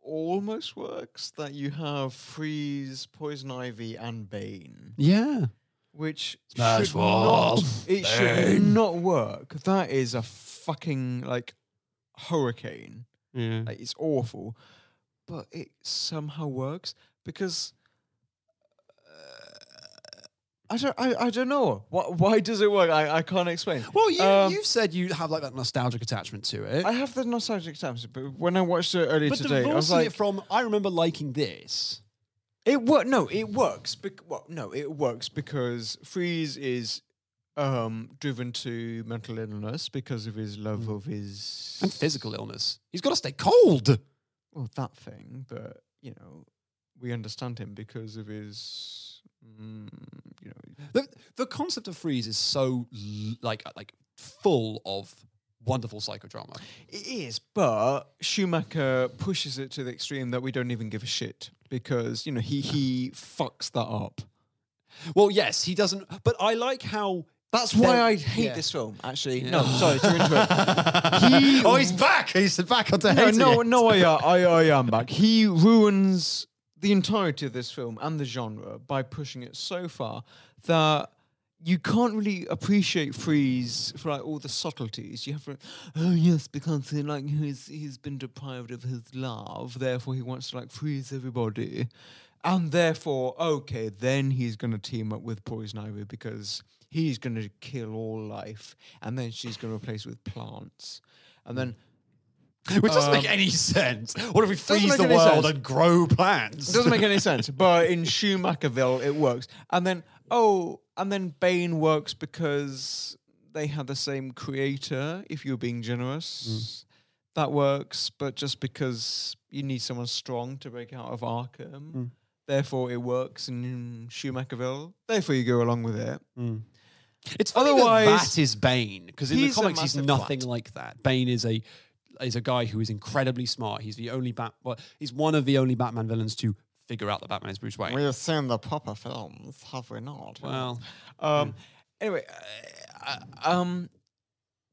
S3: almost works. That you have Freeze, Poison Ivy, and Bane,
S2: Yeah.
S3: which
S2: Smash
S3: should not, it should not work. That is a fucking like hurricane.
S2: Yeah.
S3: Like it's awful, but it somehow works because I don't. I, I don't know. Why, why does it work? I, I can't explain.
S2: Well, you,
S3: Um,
S2: you've said you have like that nostalgic attachment to it.
S3: I have the nostalgic attachment, but when I watched it earlier
S2: but
S3: today, I was
S2: divorcing
S3: like,
S2: it from, I remember liking this.
S3: It work. No, it works. Bec- well, no, it works because Freeze is um, driven to mental illness because of his love of his
S2: And physical illness. He's got to stay cold.
S3: well, that thing. But you know, we understand him because of his, mm, you know,
S2: The, the concept of freeze is so like like full of wonderful psychodrama.
S3: it is. But Schumacher pushes it to the extreme that we don't even give a shit because you know he he fucks that up.
S2: Well, yes, he doesn't. But I like how.
S3: That's why I hate
S2: yeah.
S3: this film. Actually, no, sorry to interrupt. He
S2: oh, he's back. He's back onto
S3: no,
S2: hating
S3: no, no, I, uh, I, I am back. He ruins the entirety of this film and the genre by pushing it so far that you can't really appreciate Freeze for like all the subtleties. You have to, oh yes, because he, like he's he's been deprived of his love, therefore he wants to like freeze everybody, and therefore okay, then he's gonna team up with Poison Ivy because he's gonna kill all life, and then she's gonna replace it with plants, and then.
S2: Which doesn't
S3: Um,
S2: make any sense. What if we freeze
S3: make
S2: the
S3: any
S2: world
S3: sense.
S2: and grow plants?
S3: It doesn't make any sense. But in Schumacherville, it works. And then, oh, and then Bane works because they had the same creator, if you're being generous. Hmm. That works. But just because you need someone strong to break out of Arkham, hmm. therefore it works in Schumacherville. Therefore you go along with it. Hmm.
S2: It's funny
S3: Otherwise,
S2: that, that is Bane because in the
S3: he's a
S2: comics he's
S3: massive
S2: nothing like that. Bane is a is a guy who is incredibly smart. He's the only bat. Well, he's one of the only Batman villains to figure out that Batman is Bruce Wayne.
S3: We've seen the proper films, have we not?
S2: Well,
S3: Um. Anyway, uh, uh, um,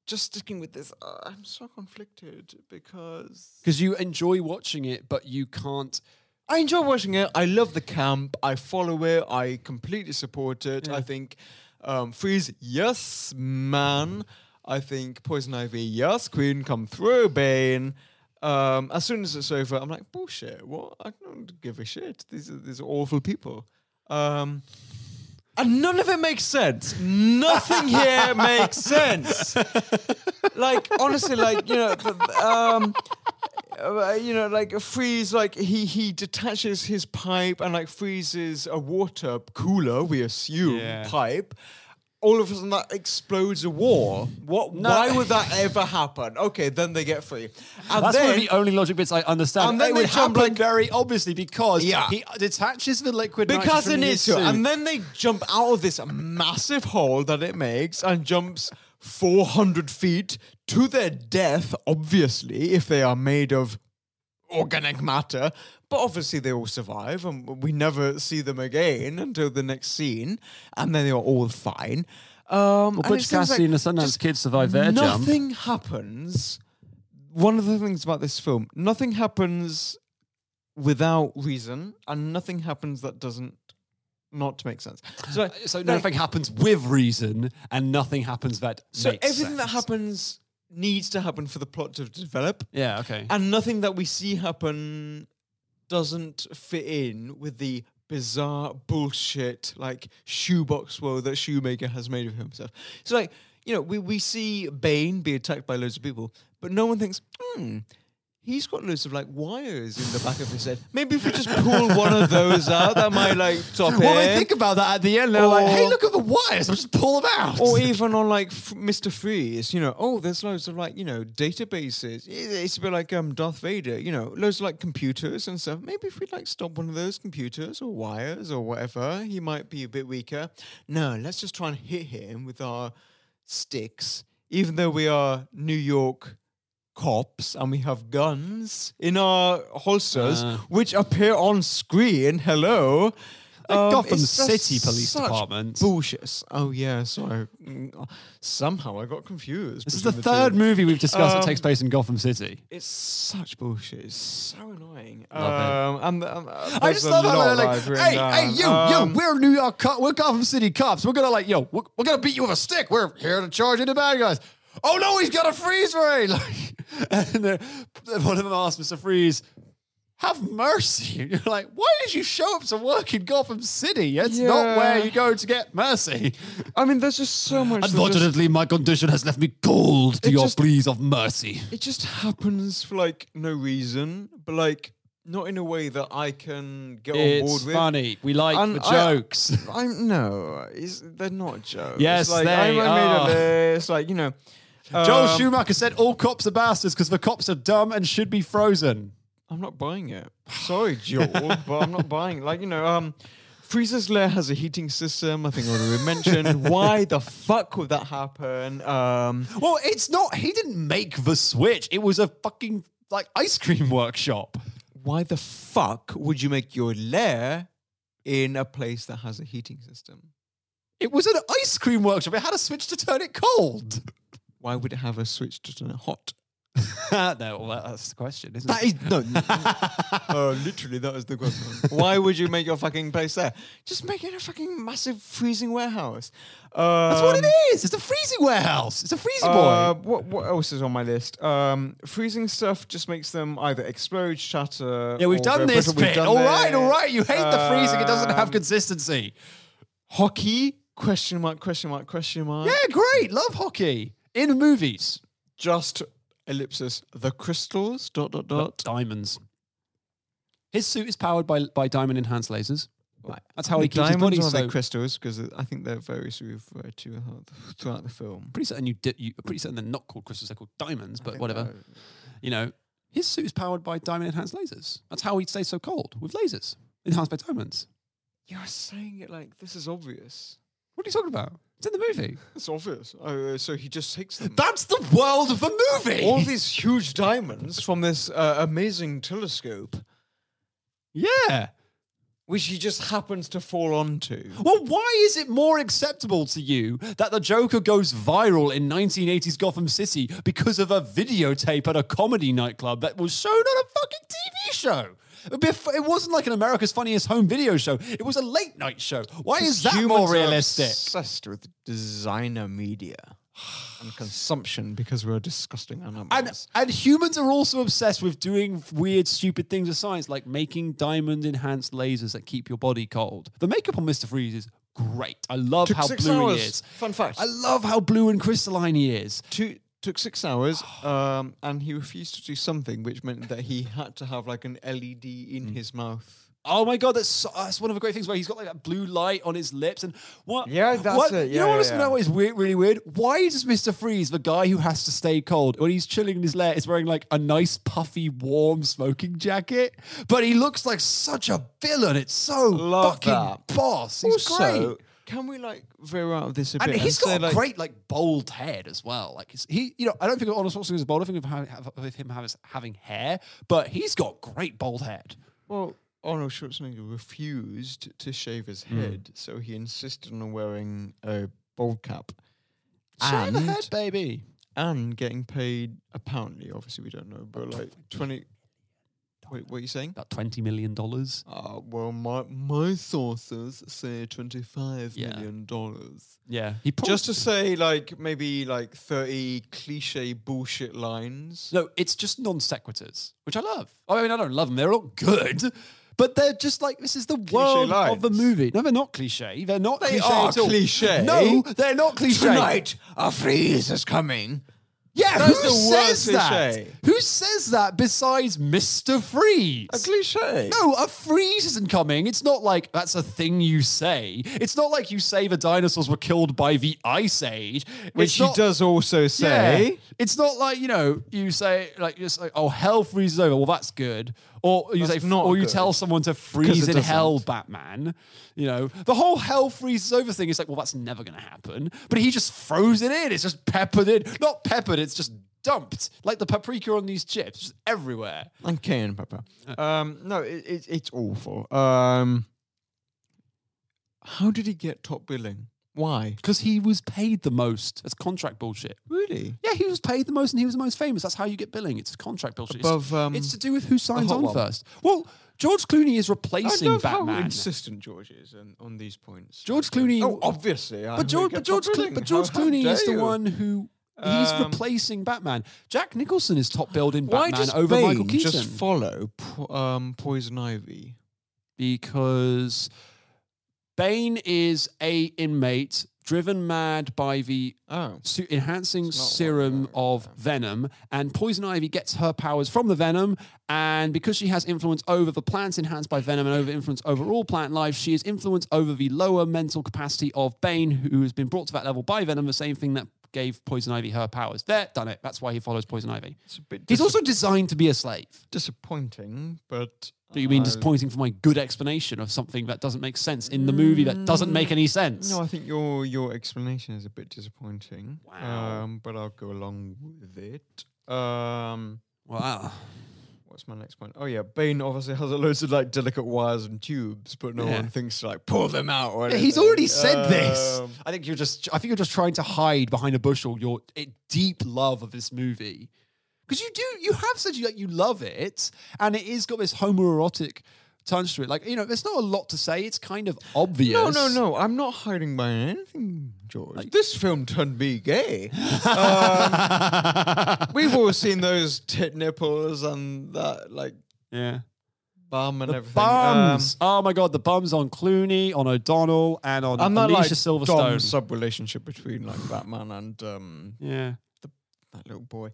S3: just sticking with this, uh, I'm so conflicted because
S2: because you enjoy watching it, but you can't.
S3: I enjoy watching it. I love the camp. I follow it. I completely support it. I think um, Freeze, yes, man. I think Poison Ivy, yes, Queen, come through, Bane. Um, as soon as it's over, I'm like, bullshit. What? I don't give a shit. These are these are awful people. Um, and none of it makes sense. Nothing here makes sense. Like honestly, like you know, um, uh, you know, like a freeze, like he he detaches his pipe and like freezes a water cooler. We assume
S2: Yeah.
S3: pipe. All of a sudden, that explodes a war. What? Why would that ever happen? Okay, then they get free. And
S2: That's
S3: then,
S2: one of the only logic bits I understand.
S3: And then
S2: it
S3: they
S2: would happen
S3: like-
S2: very obviously because
S3: Yeah.
S2: he detaches the liquid
S3: because it needs to. And then they jump out of this massive hole that it makes and jumps 400 feet to their death, obviously, if they are made of organic matter. But obviously, they all survive, and we never see them again until the next scene, and then they're all fine. Um, and
S2: Butch Cassidy and the Sundance Kid survive their jump.
S3: Nothing happens. One of the things about this film, nothing happens without reason, and nothing happens that doesn't not make sense. So, like-
S2: So
S3: like-
S2: nothing happens with reason, and nothing happens that
S3: so everything that happens needs to happen for the plot to develop,
S2: Yeah. Okay.
S3: and nothing that we see happen doesn't fit in with the bizarre bullshit like shoebox world that Schumacher has made of himself. So like, you know, we, we see Bane be attacked by loads of people, but no one thinks, hmm, he's got loads of like wires in the back of his head. Maybe if we just pull one of those out, that might like top
S2: well, they
S3: it.
S2: think about that at the end. They're like, "Hey, look at the wires! I'll just pull them out."
S3: or even on like F- Mr. Freeze, you know, oh, there's loads of like, you know, databases. It's a bit like um Darth Vader, you know, loads of like computers and stuff. Maybe if we like stop one of those computers or wires or whatever, he might be a bit weaker. No, let's just try and hit him with our sticks, even though we are New York cops and we have guns in our holsters,
S2: Uh.
S3: which appear on screen. Hello. Um,
S2: Gotham City Police Department.
S3: Bullshit. Oh yeah, sorry. Somehow I got confused.
S2: This is the
S3: between
S2: third
S3: two.
S2: movie we've discussed that
S3: Um,
S2: takes place in Gotham City.
S3: It's such bullshit. It's so annoying.
S2: Love
S3: um, and, and, uh,
S2: I just love how they're like, hey, hey, you,
S3: Um,
S2: yo, we're New York, co- we're Gotham City cops. We're gonna like, yo, we're, we're gonna beat you with a stick. We're here to charge you the bad guys. Oh no, he's got a freeze ray. Like, and uh, one of them asks Mr. Freeze, have mercy. And you're like, why did you show up to work in Gotham City? It's not where you go to get mercy.
S3: I mean, there's just so much. that just-
S2: Unfortunately, my condition has left me cold to your
S3: just-
S2: pleas of mercy.
S3: it just happens for like no reason, but like not in a way that I can get on board
S2: It's
S3: with.
S2: funny. We like
S3: And
S2: the jokes.
S3: I'm no, it's, they're not jokes.
S2: Yes,
S3: like,
S2: they
S3: I, I made
S2: are.
S3: a list, like you know.
S2: Joel
S3: um,
S2: Schumacher said all cops are bastards because the cops are dumb and should be frozen.
S3: I'm not buying it. Sorry, Joel, but I'm not buying. it. Like you know, um, Freezer's lair has a heating system. I think I already mentioned. Why the fuck would that happen? Um,
S2: Well, it's not. He didn't make the switch. It was a fucking like ice cream workshop.
S3: why the fuck would you make your lair in a place that has a heating system?
S2: It was an ice cream workshop. It had a switch to turn it cold.
S3: Why would it have a switch to turn it hot?
S2: no, well, that's the question, isn't
S3: That
S2: it?
S3: is no. uh, literally, that is the question. Why would you make your fucking place there? Just make it a fucking massive freezing warehouse.
S2: That's what it
S3: Um.
S2: It's a freezing warehouse. It's a freezing
S3: Uh,
S2: boy.
S3: what what else is on my list? Um, freezing stuff just makes them either explode, shatter.
S2: Yeah, we've
S3: or
S2: done
S3: go
S2: this
S3: brittle. We've
S2: bit.
S3: done
S2: All right, all
S3: this.
S2: right. You hate the freezing. It doesn't have
S3: Um,
S2: consistency.
S3: Hockey? Question mark? Question mark? Question mark?
S2: Yeah, great. Love hockey in movies.
S3: Just ellipsis. The crystals. Dot dot dot.
S2: Diamonds. His suit is powered by by diamond enhanced lasers.
S3: Right.
S2: That's how he
S3: The
S2: keeps his body
S3: diamonds are
S2: so.
S3: the crystals because I think they're variously referred to uh, throughout- throughout the film.
S2: pretty certain you did. You pretty certain they're not called crystals. They're called diamonds. But whatever.
S3: they're-
S2: You know, his suit is powered by diamond enhanced lasers. That's how he stays so cold with lasers enhanced by diamonds.
S3: You're saying it like this is obvious.
S2: What are you talking about? It's in the movie.
S3: It's obvious. Uh, so he just takes them.
S2: That's the world of the movie.
S3: all these huge diamonds from this uh, amazing telescope,
S2: yeah.
S3: Which he just happens to fall onto.
S2: Well, why is it more acceptable to you that the Joker goes viral in 1980s Gotham City because of a videotape at a comedy nightclub that was shown on a fucking TV show? It wasn't like an America's Funniest Home Video show. It was a late night show. Why is that more realistic?
S3: Obsessed with designer media and consumption because we're disgusting animals.
S2: And and humans are also obsessed with doing weird, stupid things with science, like making diamond enhanced lasers that keep your body cold. The makeup on Mister Freeze is great. I love
S3: Took
S2: how blue he is.
S3: Fun fact.
S2: I love how blue and crystalline he is.
S3: Two, took six hours, um, and he refused to do something, which meant that he had to have like an LED in
S2: Hmm.
S3: his mouth.
S2: Oh my god, that's so, oh, that's one of the great things where he's got like that blue light on his lips and what?
S3: Yeah, that's
S2: what,
S3: it.
S2: you know what?
S3: yeah, yeah.
S2: what is weird, really weird? Why is Mister Freeze the guy who has to stay cold when he's chilling in his lair? Is wearing like a nice puffy, warm smoking jacket, but he looks like such a villain. It's so
S3: Love
S2: fucking
S3: that.
S2: boss. He's
S3: also,
S2: great.
S3: can we like veer out of this a
S2: And
S3: bit?
S2: he's
S3: say,
S2: got a
S3: like,
S2: great, like, bold head as well. Like, he's- he, you know, I don't think of Arnold Schwarzenegger as bold. I think of, ha- have- of him having, having hair, but he's got great bald head.
S3: Well, Arnold Schwarzenegger refused to shave his
S2: Hmm.
S3: head, so he insisted on wearing a bald cap.
S2: Shave
S3: And-
S2: head, baby.
S3: and getting paid apparently, obviously we don't know, but like twenty. Wait, what are you saying?
S2: About twenty million dollars.
S3: Uh, well, my my sources say twenty five
S2: Yeah.
S3: million dollars.
S2: Yeah, he probably-
S3: Just to say, like maybe like thirty cliche bullshit lines.
S2: No, it's just non sequiturs, which I love. I mean, I don't love them; they're all good, but they're just like this is the world of the movie. No, they're not cliche. They're not
S3: They
S2: cliche
S3: are
S2: at all.
S3: cliche.
S2: No, they're not cliche.
S3: Tonight, a freeze is coming.
S2: Yeah,
S3: That's
S2: who says that?
S3: cliche.
S2: Who says that besides Mister Freeze?
S3: A cliche.
S2: No, a freeze isn't coming. It's not like that's a thing you say. It's not like you say the dinosaurs were killed by the Ice Age.
S3: Which he does also say.
S2: Yeah. It's not like, you know, you say like just like, oh hell freezes over. Well, that's good. Or you
S3: That's
S2: say
S3: not
S2: or you
S3: good.
S2: tell someone to freeze in hell. Batman. You know, the whole hell freezes over thing is like, well, that's never gonna happen. But he just froze it in. It's just peppered in. Not peppered, it's just dumped. Like the paprika on these chips, just everywhere.
S3: and cayenne pepper. Um, no, it, it, it's awful. Um, how did he get top billing? Why?
S2: Because he was paid the most. That's contract bullshit.
S3: Really?
S2: Yeah, he was paid the most and he was the most famous. That's how you get billing. It's contract bullshit. It's-
S3: Above, um,
S2: it's to do with who signs on
S3: one.
S2: first. Well, George Clooney is
S3: I
S2: replacing
S3: love how
S2: Batman.
S3: insistent George is on, on these points.
S2: George Clooney-
S3: Oh, obviously. I
S2: but George, but George, Clo- but George
S3: How- how
S2: Clooney is the
S3: you?
S2: one who He's
S3: Um,
S2: replacing Batman. Jack Nicholson is top billed in
S3: Why
S2: Batman
S3: does
S2: over
S3: Bane
S2: Michael Keaton
S3: just follow po- um, Poison Ivy?
S2: because Bane is a inmate driven mad by the
S3: Oh,
S2: su- enhancing
S3: It's not what
S2: serum of venom, and Poison Ivy gets her powers from the venom. And because she has influence over the plants enhanced by venom and over influence over all plant life, she has influence over the lower mental capacity of Bane, who has been brought to that level by venom. The same thing that gave Poison Ivy her powers. There, done it. That's why he follows Poison Ivy.
S3: bit.
S2: He's also designed to be a slave.
S3: disappointing, but
S2: Do you mean disappointing for my good explanation of something that doesn't make sense in the movie that doesn't make any sense?
S3: No, I think your your explanation is a bit disappointing.
S2: Wow.
S3: Um, but I'll go along with it. Um,
S2: Wow.
S3: what's my next point? Oh yeah, Bane obviously has a loads of like delicate wires and tubes, but no
S2: Yeah.
S3: one thinks to like pull them out. Or
S2: He's already said this.
S3: Um,
S2: I think you're just. I think you're just trying to hide behind a bushel your eh, deep love of this movie, because you do. You have said you like you love it, and it is got this homoerotic touch to it. Like you know, there's not a lot to say. It's kind of obvious.
S3: No, no, no. I'm not hiding behind anything, George. this film turned me gay. um, we've all seen those tit nipples and that like
S2: Yeah.
S3: bum and everything.
S2: Bums. oh my god, the bums on Clooney, on O'Donnell, and on
S3: Um, and
S2: Alicia
S3: like
S2: Silverstone.
S3: sub relationship between like Batman and um,
S2: yeah.
S3: The, that little boy.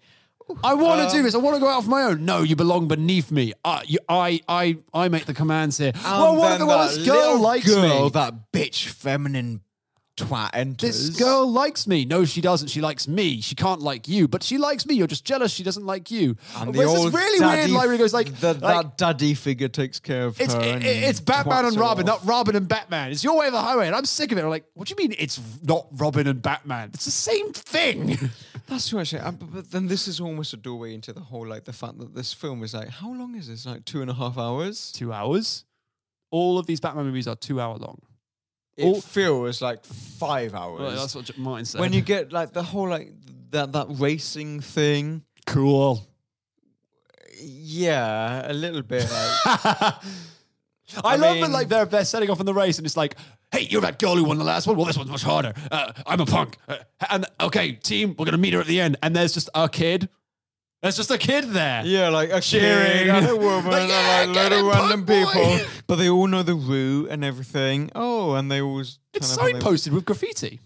S2: I want to
S3: Um,
S2: do this. I want to go out on my own. No, you belong beneath me. I, you, I, I, I make the commands here. well, what the,
S3: that
S2: this girl
S3: little
S2: likes
S3: girl,
S2: me.
S3: That bitch, feminine twat enters.
S2: This girl likes me. No, she doesn't. She likes me. She can't like you, but she likes me. You're just jealous. She doesn't like you.
S3: And
S2: this
S3: old
S2: really weird
S3: daddy
S2: line where he goes like,
S3: the,
S2: like,
S3: that daddy figure takes care of
S2: it's
S3: her.
S2: it- it's Batman and Robin,
S3: off.
S2: not Robin and Batman. It's your way of the highway, and I'm sick of it. I'm like, what do you mean it's not Robin and Batman? It's the same thing.
S3: That's actually. Um, but, but then this is almost a doorway into the whole like the fact that this film is like how long is this? Like two and a half hours.
S2: two hours. All of these Batman movies are two hour long.
S3: It
S2: All-
S3: feels like five hours.
S2: Well, that's what J- Martyn said.
S3: when you get like the whole like that that racing thing.
S2: cool.
S3: Yeah, a little bit. Like,
S2: I,
S3: I
S2: love it
S3: mean-
S2: like they're, they're setting off in the race and it's like, hey, you're that girl who won the last one. Well, this one's much harder. Uh, I'm a punk. Uh, and okay, team, we're going to meet her at the end. And there's just a kid. There's just a kid there.
S3: yeah, like a
S2: Cheering.
S3: kid and a woman
S2: Like,
S3: and like little
S2: it,
S3: random
S2: punk boy.
S3: people, but they all know the route and everything. Oh, and they always
S2: It's
S3: turn up
S2: signposted with graffiti.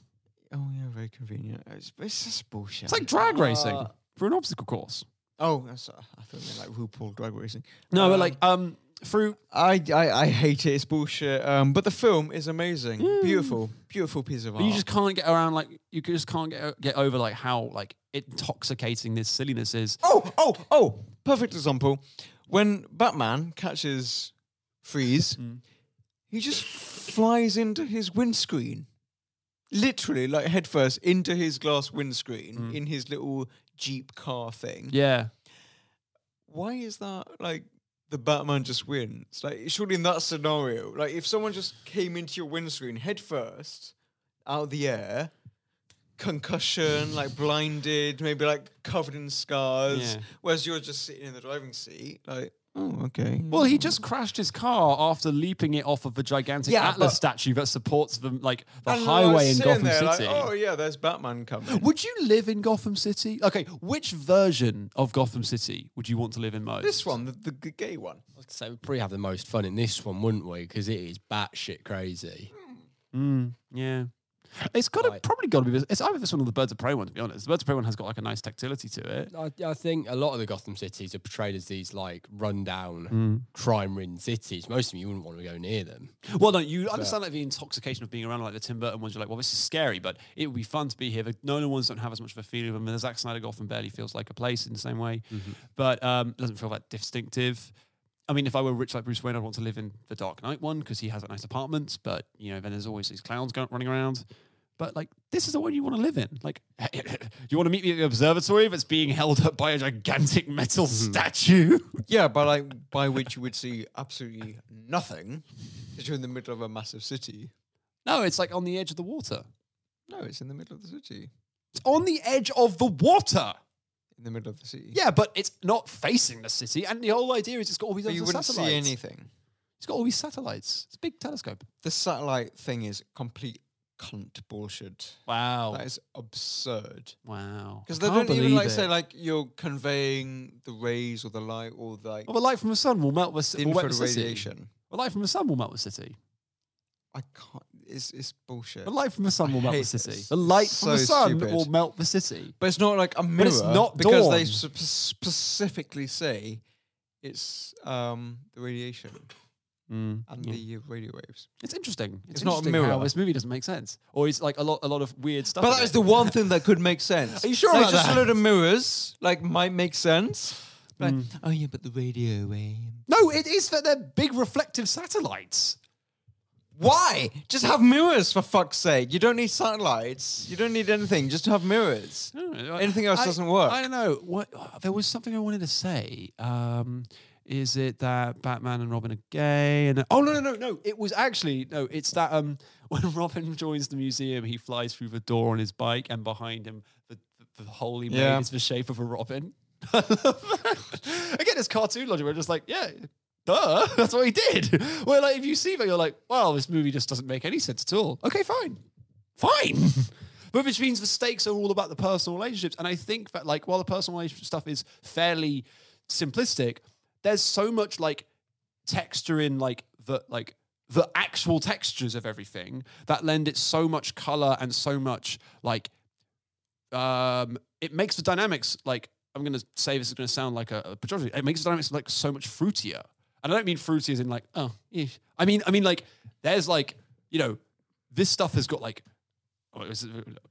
S3: Oh yeah, very convenient. It's, it's just bullshit.
S2: It's like drag racing
S3: Uh,
S2: for an obstacle course.
S3: Oh, that's, I thought you meant like RuPaul drag racing.
S2: No,
S3: Um,
S2: but like um, through
S3: I, I I hate it. It's bullshit. Um, but the film is amazing. Beautiful, beautiful piece of art.
S2: You just can't get around like you just can't get get over like how like intoxicating this silliness is.
S3: oh oh oh, perfect example. When Batman catches Freeze,
S2: Mm.
S3: he just flies into his windscreen, literally like headfirst into his glass windscreen
S2: Mm.
S3: in his little Jeep car thing.
S2: Yeah,
S3: why is that like the Batman just wins? Like, surely in that scenario, like if someone just came into your windscreen head first, out of the air, concussion, like blinded, maybe like covered in scars,
S2: Yeah.
S3: whereas you're just sitting in the driving seat, like, oh, okay.
S2: Well, he just crashed his car after leaping it off of the gigantic
S3: Yeah,
S2: Atlas
S3: but-
S2: statue that supports the like the
S3: And I was
S2: highway in
S3: sitting
S2: Gotham
S3: there
S2: City.
S3: Like, oh yeah, there's Batman coming.
S2: Would you live in Gotham City? Okay, which version of Gotham City would you want to live in most?
S3: this one, the, the g- gay one.
S1: I was gonna say we'd probably have the most fun in this one, wouldn't we? Because it is batshit crazy.
S2: Mm, yeah. It's got to probably got to be. this- It's either this one or the Birds of Prey one. To be honest, the Birds of Prey one has got like a nice tactility to it.
S1: I, I think a lot of the Gotham cities are portrayed as these like rundown,
S2: Mm.
S1: crime-ridden cities. Most of them you wouldn't want to go near them.
S2: Well, no, you understand like the intoxication of being around like the Tim Burton ones. You're like, well, this is scary, but it would be fun to be here. The Nolan ones don't have as much of a feeling of them. And the Zack Snyder Gotham barely feels like a place in the same way, but um, it doesn't feel that distinctive. I mean, if I were rich like Bruce Wayne, I'd want to live in the Dark Knight one because he has a nice apartment. But you know, then there's always these clowns going, running around. But like, this is the one you want to live in. Like, you want to meet me at the observatory that's being held up by a gigantic metal hmm. statue.
S3: Yeah, but like by which you would see absolutely nothing, because you're in the middle of a massive city.
S2: no, it's like on the edge of the water.
S3: No, it's in the middle of the city.
S2: It's on the edge of the water.
S3: In the middle of the city.
S2: Yeah, but it's not facing the city, and the whole idea is it's got all these
S3: But
S2: other
S3: you wouldn't
S2: satellites.
S3: see anything.
S2: It's got all these satellites. It's a big telescope.
S3: The satellite thing is complete cunt bullshit.
S2: Wow.
S3: That is absurd.
S2: wow.
S3: Because they
S2: can't
S3: don't even
S2: believe
S3: like
S2: it.
S3: say like you're conveying the rays or the light or the, like
S2: Well, the light from the sun will melt the,
S3: the
S2: will wet
S3: infrared
S2: the city.
S3: radiation.
S2: The light from the sun will melt the city.
S3: I can't. It's it's bullshit.
S2: The light from the sun will melt the
S3: hate
S2: city.
S3: this.
S2: The light from the sun
S3: stupid.
S2: will melt the city.
S3: But it's not like a mirror.
S2: it's not
S3: because they
S2: dawn.
S3: sp- specifically say it's um, the radiation and
S2: Yeah.
S3: the uh, radio waves.
S2: It's interesting. It's,
S3: It's not a
S2: interesting how
S3: mirror.
S2: this movie doesn't make sense, or it's like a lot, a lot of weird stuff.
S3: But
S2: in
S3: that
S2: it.
S3: is the one thing that could make sense.
S2: Are you sure
S3: like
S2: about
S3: just
S2: that?
S3: a load of mirrors, like might make sense. Like,
S2: Mm.
S3: oh yeah, but the radio wave.
S2: No, it is that they're big reflective satellites.
S3: Why? Just have mirrors for fuck's sake. You don't need satellites. You don't need anything. Just have mirrors. Anything else
S2: I-
S3: doesn't work.
S2: I don't know. What there was something I wanted to say. Um, is it that Batman and Robin are gay? And oh no no no no! It was actually no. It's that um when Robin joins the museum, he flies through the door on his bike, and behind him the the, the made
S3: Yeah.
S2: is the shape of a robin. I love that. Again, it's cartoon logic. We're just like, yeah, duh, that's what he did. Well, like if you see that, you're like, well, this movie just doesn't make any sense at all. Okay, fine, fine. But which means the stakes are all about the personal relationships. And I think that like while the personal relationship stuff is fairly simplistic, there's so much like texture in like the like the actual textures of everything that lend it so much color and so much like um it makes the dynamics like I'm gonna say this is gonna sound like a, a pejorative. It makes the dynamics like so much fruitier. And I don't mean fruity as in like, oh. I mean, I mean like there's like, you know, this stuff has got like oh, it's,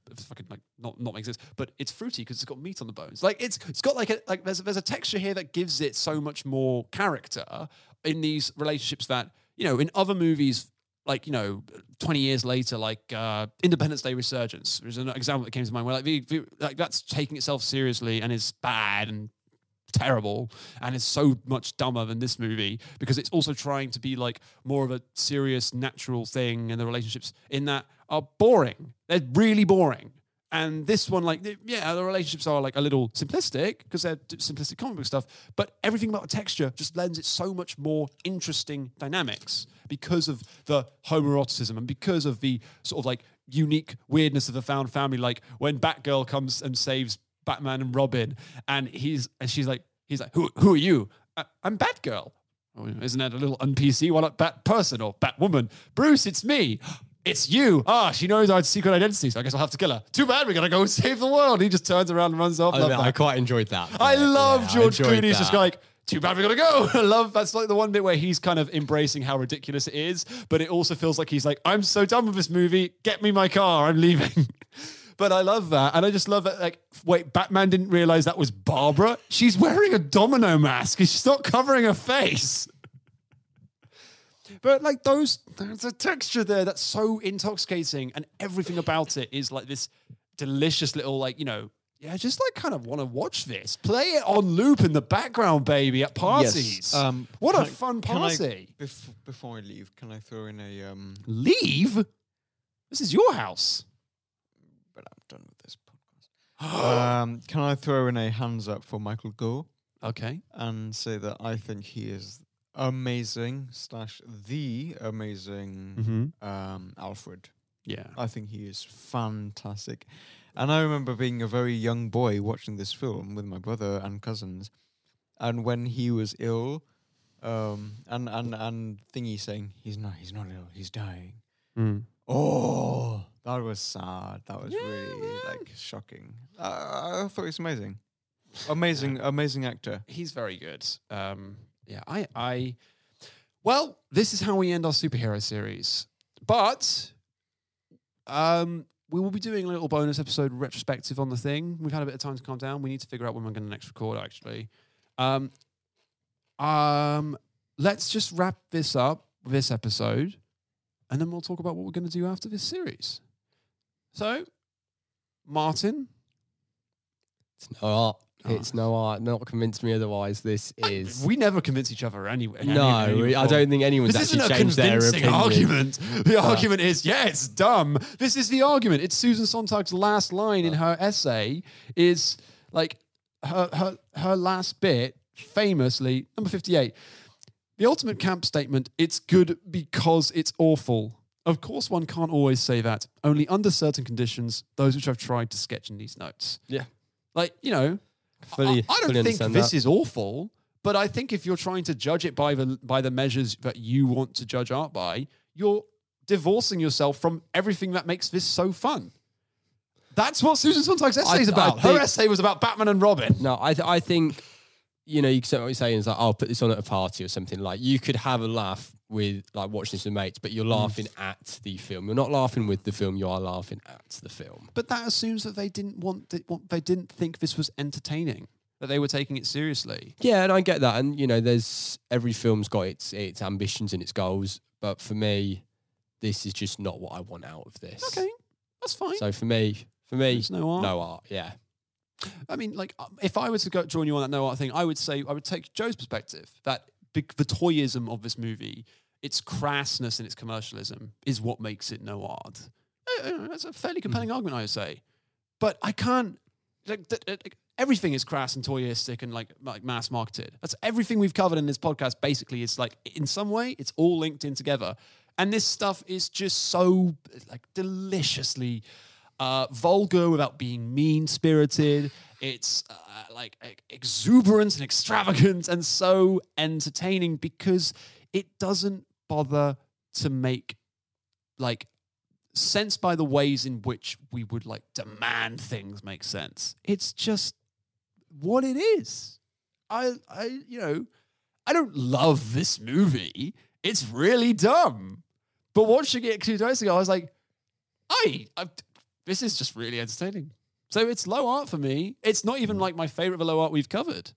S2: it's fucking like not not make sense, but it's fruity because it's got meat on the bones. Like it's it's got like a like there's there's a texture here that gives it so much more character in these relationships that you know in other movies. Like you know, twenty years later, like uh, Independence Day Resurgence, there's an example that came to mind where like, the, the- like that's taking itself seriously and is bad and terrible and is so much dumber than this movie because it's also trying to be like more of a serious natural thing and the relationships in that are boring. They're really boring. And this one like yeah the relationships are like a little simplistic because they're simplistic comic book stuff but everything about the texture just lends it so much more interesting dynamics because of the homoeroticism and because of the sort of like unique weirdness of the found family. Like when batgirl comes and saves Batman and Robin, and he's and she's like, he's like, who who are you? "Uh, I'm Batgirl. Oh, isn't that a little un-PC? Why not Bat person or Batwoman? Bruce, it's me. It's you. Ah, she knows our secret identity, so I guess I'll have to kill her. Too bad, we gotta go save the world. He just turns around and runs off.
S1: I,
S2: Love
S1: admit, I quite enjoyed that.
S2: I
S1: bit.
S2: love
S1: Yeah,
S2: George
S1: enjoyed
S2: Clooney. He's just like, too bad we gotta go. I love that's like the one bit where he's kind of embracing how ridiculous it is, but it also feels like he's like, I'm so done with this movie. Get me my car. I'm leaving. but I love that, and I just love it. Like, wait, Batman didn't realize that was Barbara. She's wearing a domino mask. She's not covering her face. But like those, there's a texture there that's so intoxicating, and everything about it is like this delicious little, like you know, yeah, I just like kind of want to watch this. Play it on loop in the background, baby, at parties.
S3: Um,
S2: what a
S3: I-
S2: fun
S3: can I-
S2: party!
S3: bef- before I leave, can I throw in a um?
S2: Leave. This is your house.
S3: But I'm done with this podcast. um, can I throw in a hands up for Michael Gough
S2: Okay.
S3: and say that I think he is amazing slash the amazing
S2: Mm-hmm.
S3: um Alfred.
S2: Yeah.
S3: I think he is fantastic. And I remember being a very young boy watching this film with my brother and cousins. And when he was ill, um, and, and, and thingy saying, he's not, he's not ill, he's dying.
S2: Mm.
S3: Oh, that was sad. That was really like shocking. Uh, I thought he was amazing. Amazing, amazing actor.
S2: He's very good. Um, yeah, I, I, well, this is how we end our superhero series. But, um, we will be doing a little bonus episode retrospective on the thing. We've had a bit of time to calm down. We need to figure out when we're going to next record. Actually, um, um, let's just wrap this up this episode, and then we'll talk about what we're going to do after this series. So, Martyn,
S1: It's no art.
S2: Oh.
S1: It's no art. Not convinced me otherwise. This is.
S2: we never convince each other anyway.
S1: no, I don't think anyone's
S2: This isn't
S1: actually
S2: a
S1: changed their
S2: convincing
S1: opinion.
S2: argument. The argument is, yeah, it's dumb. This is the argument. It's Susan Sontag's last line in ah. her essay is like her her her last bit, famously, number 58. The ultimate camp statement, it's good because it's awful. Of course, one can't always say that. Only under certain conditions, those which I've tried to sketch in these notes.
S1: Yeah.
S2: Like, you know,
S1: Fully,
S2: I, I don't think this
S1: that.
S2: is awful, but I think if you're trying to judge it by the by the measures that you want to judge art by, you're divorcing yourself from everything that makes this so fun. That's what Susan Sontag's essay is
S1: I
S2: about. Her
S1: think-
S2: essay was about Batman and Robin.
S1: No, I th- I think you know you can say what you're saying is like I'll put this on at a party or something. Like you could have a laugh with like watching this with mates, but you're
S2: Mm.
S1: laughing at the film. You're not laughing with the film. You are laughing at the film.
S2: But that assumes that they didn't want, it, want they didn't think this was entertaining, that they were taking it seriously.
S1: Yeah, and I get that. And you know, there's every film's got its its ambitions and its goals. But for me, this is just not what I want out of this.
S2: Okay, that's fine.
S1: So for me, for me,
S2: There's no art.
S1: no art. Yeah.
S2: I mean, like, um, if I were to go join you on that no art thing, I would say I would take Joe's perspective that big, the toyism of this movie, its crassness and its commercialism, is what makes it no art. Uh, uh, That's a fairly compelling argument, I would say. But I can't. Like, th- like, everything is crass and toyistic and like like mass marketed. That's everything we've covered in this podcast. Basically, it's like in some way it's all linked in together. And this stuff is just so like deliciously uh, vulgar without being mean spirited. It's uh, like exuberant and extravagant and so entertaining because it doesn't bother to make like sense by the ways in which we would like demand things make sense. It's just what it is. I I you know, I don't love this movie. It's really dumb. But watching it two days ago, I was like, I, I this is just really entertaining. So it's low art for me. It's not even hmm. like my favorite of the low art we've covered.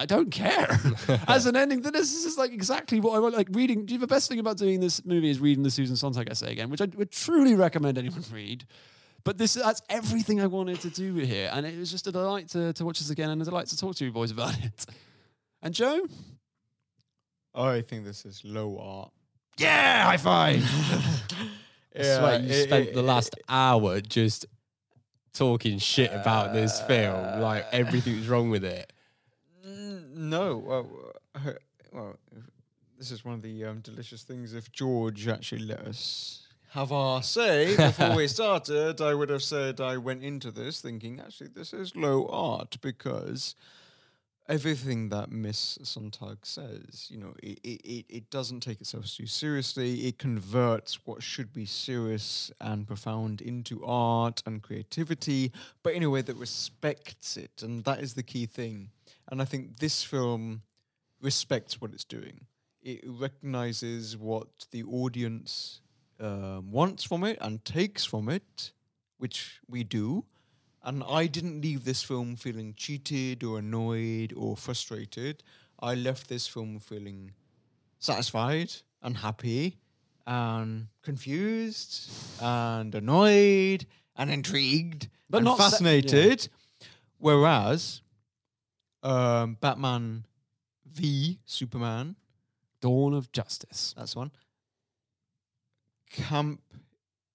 S2: I don't care. As an ending, then this is like exactly what I want. Like reading, the best thing about doing this movie is reading the Susan Sontag essay again, which I would truly recommend anyone read. But this that's everything I wanted to do here. And it was just a delight to, to watch this again and a delight to talk to you boys about it. And Joe?
S3: I think this is low art.
S2: Yeah, high five.
S1: I swear you
S3: it-
S1: spent
S3: it-
S1: the last hour just talking shit about this film, like uh, everything's wrong with it.
S3: No, well, uh, well, this is one of the um, delicious things. If George actually let us have our say before we started, I would have said I went into this thinking actually this is low art because everything that Miss Sontag says, you know, it, it, it doesn't take itself too seriously. It converts what should be serious and profound into art and creativity, but in a way that respects it. And that is the key thing. And I think this film respects what it's doing. It recognizes what the audience um, wants from it and takes from it, which we do. And I didn't leave this film feeling cheated or annoyed or frustrated. I left this film feeling satisfied and happy and confused and annoyed and intrigued
S2: But
S3: and
S2: not sa-
S3: fascinated. Whereas um, Batman v Superman,
S2: Dawn of Justice.
S3: that's one, camp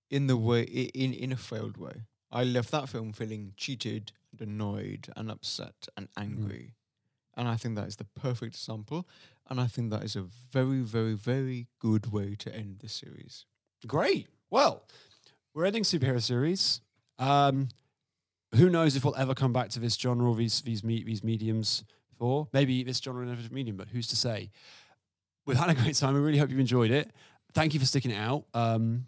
S3: in the way in in a failed way. I left that film feeling cheated and annoyed and upset and angry. And I think that is the perfect example. And I think that is a very, very, very good way to end the series.
S2: Great. Well, we're ending superhero series. Um, who knows if we'll ever come back to this genre or these these me- these mediums for maybe this genre in a different medium, but who's to say? We've had a great time. I really hope you've enjoyed it. Thank you for sticking it out. Um,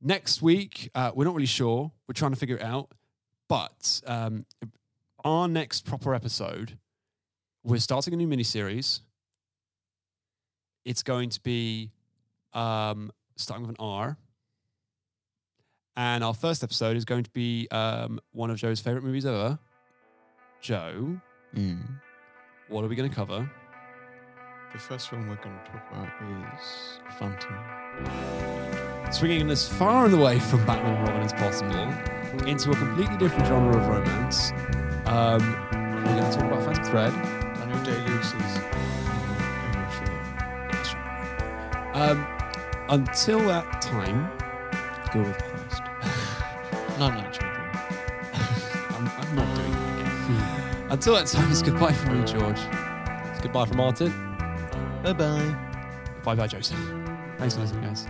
S2: next week, uh, we're not really sure. We're trying to figure it out. But um, our next proper episode, we're starting a new mini series. It's going to be um, starting with an R. And our first episode is going to be um, one of Joe's favorite movies ever. Joe, what are we going to cover?
S3: The first film we're going to talk about is Phantom.
S2: Swinging us far and away from Batman and Robin as possible into a completely different genre of romance. Um, we're going to talk about Phantom Thread.
S3: Daniel Day-Lewis's
S2: Um, until that time,
S3: Go with Christ. Not Night Children.
S2: I'm, I'm not doing that again. Hmm. Until that time, it's goodbye from me, George.
S1: It's goodbye from Martyn.
S3: Bye bye.
S2: Bye bye, Joseph. Thanks for listening, guys.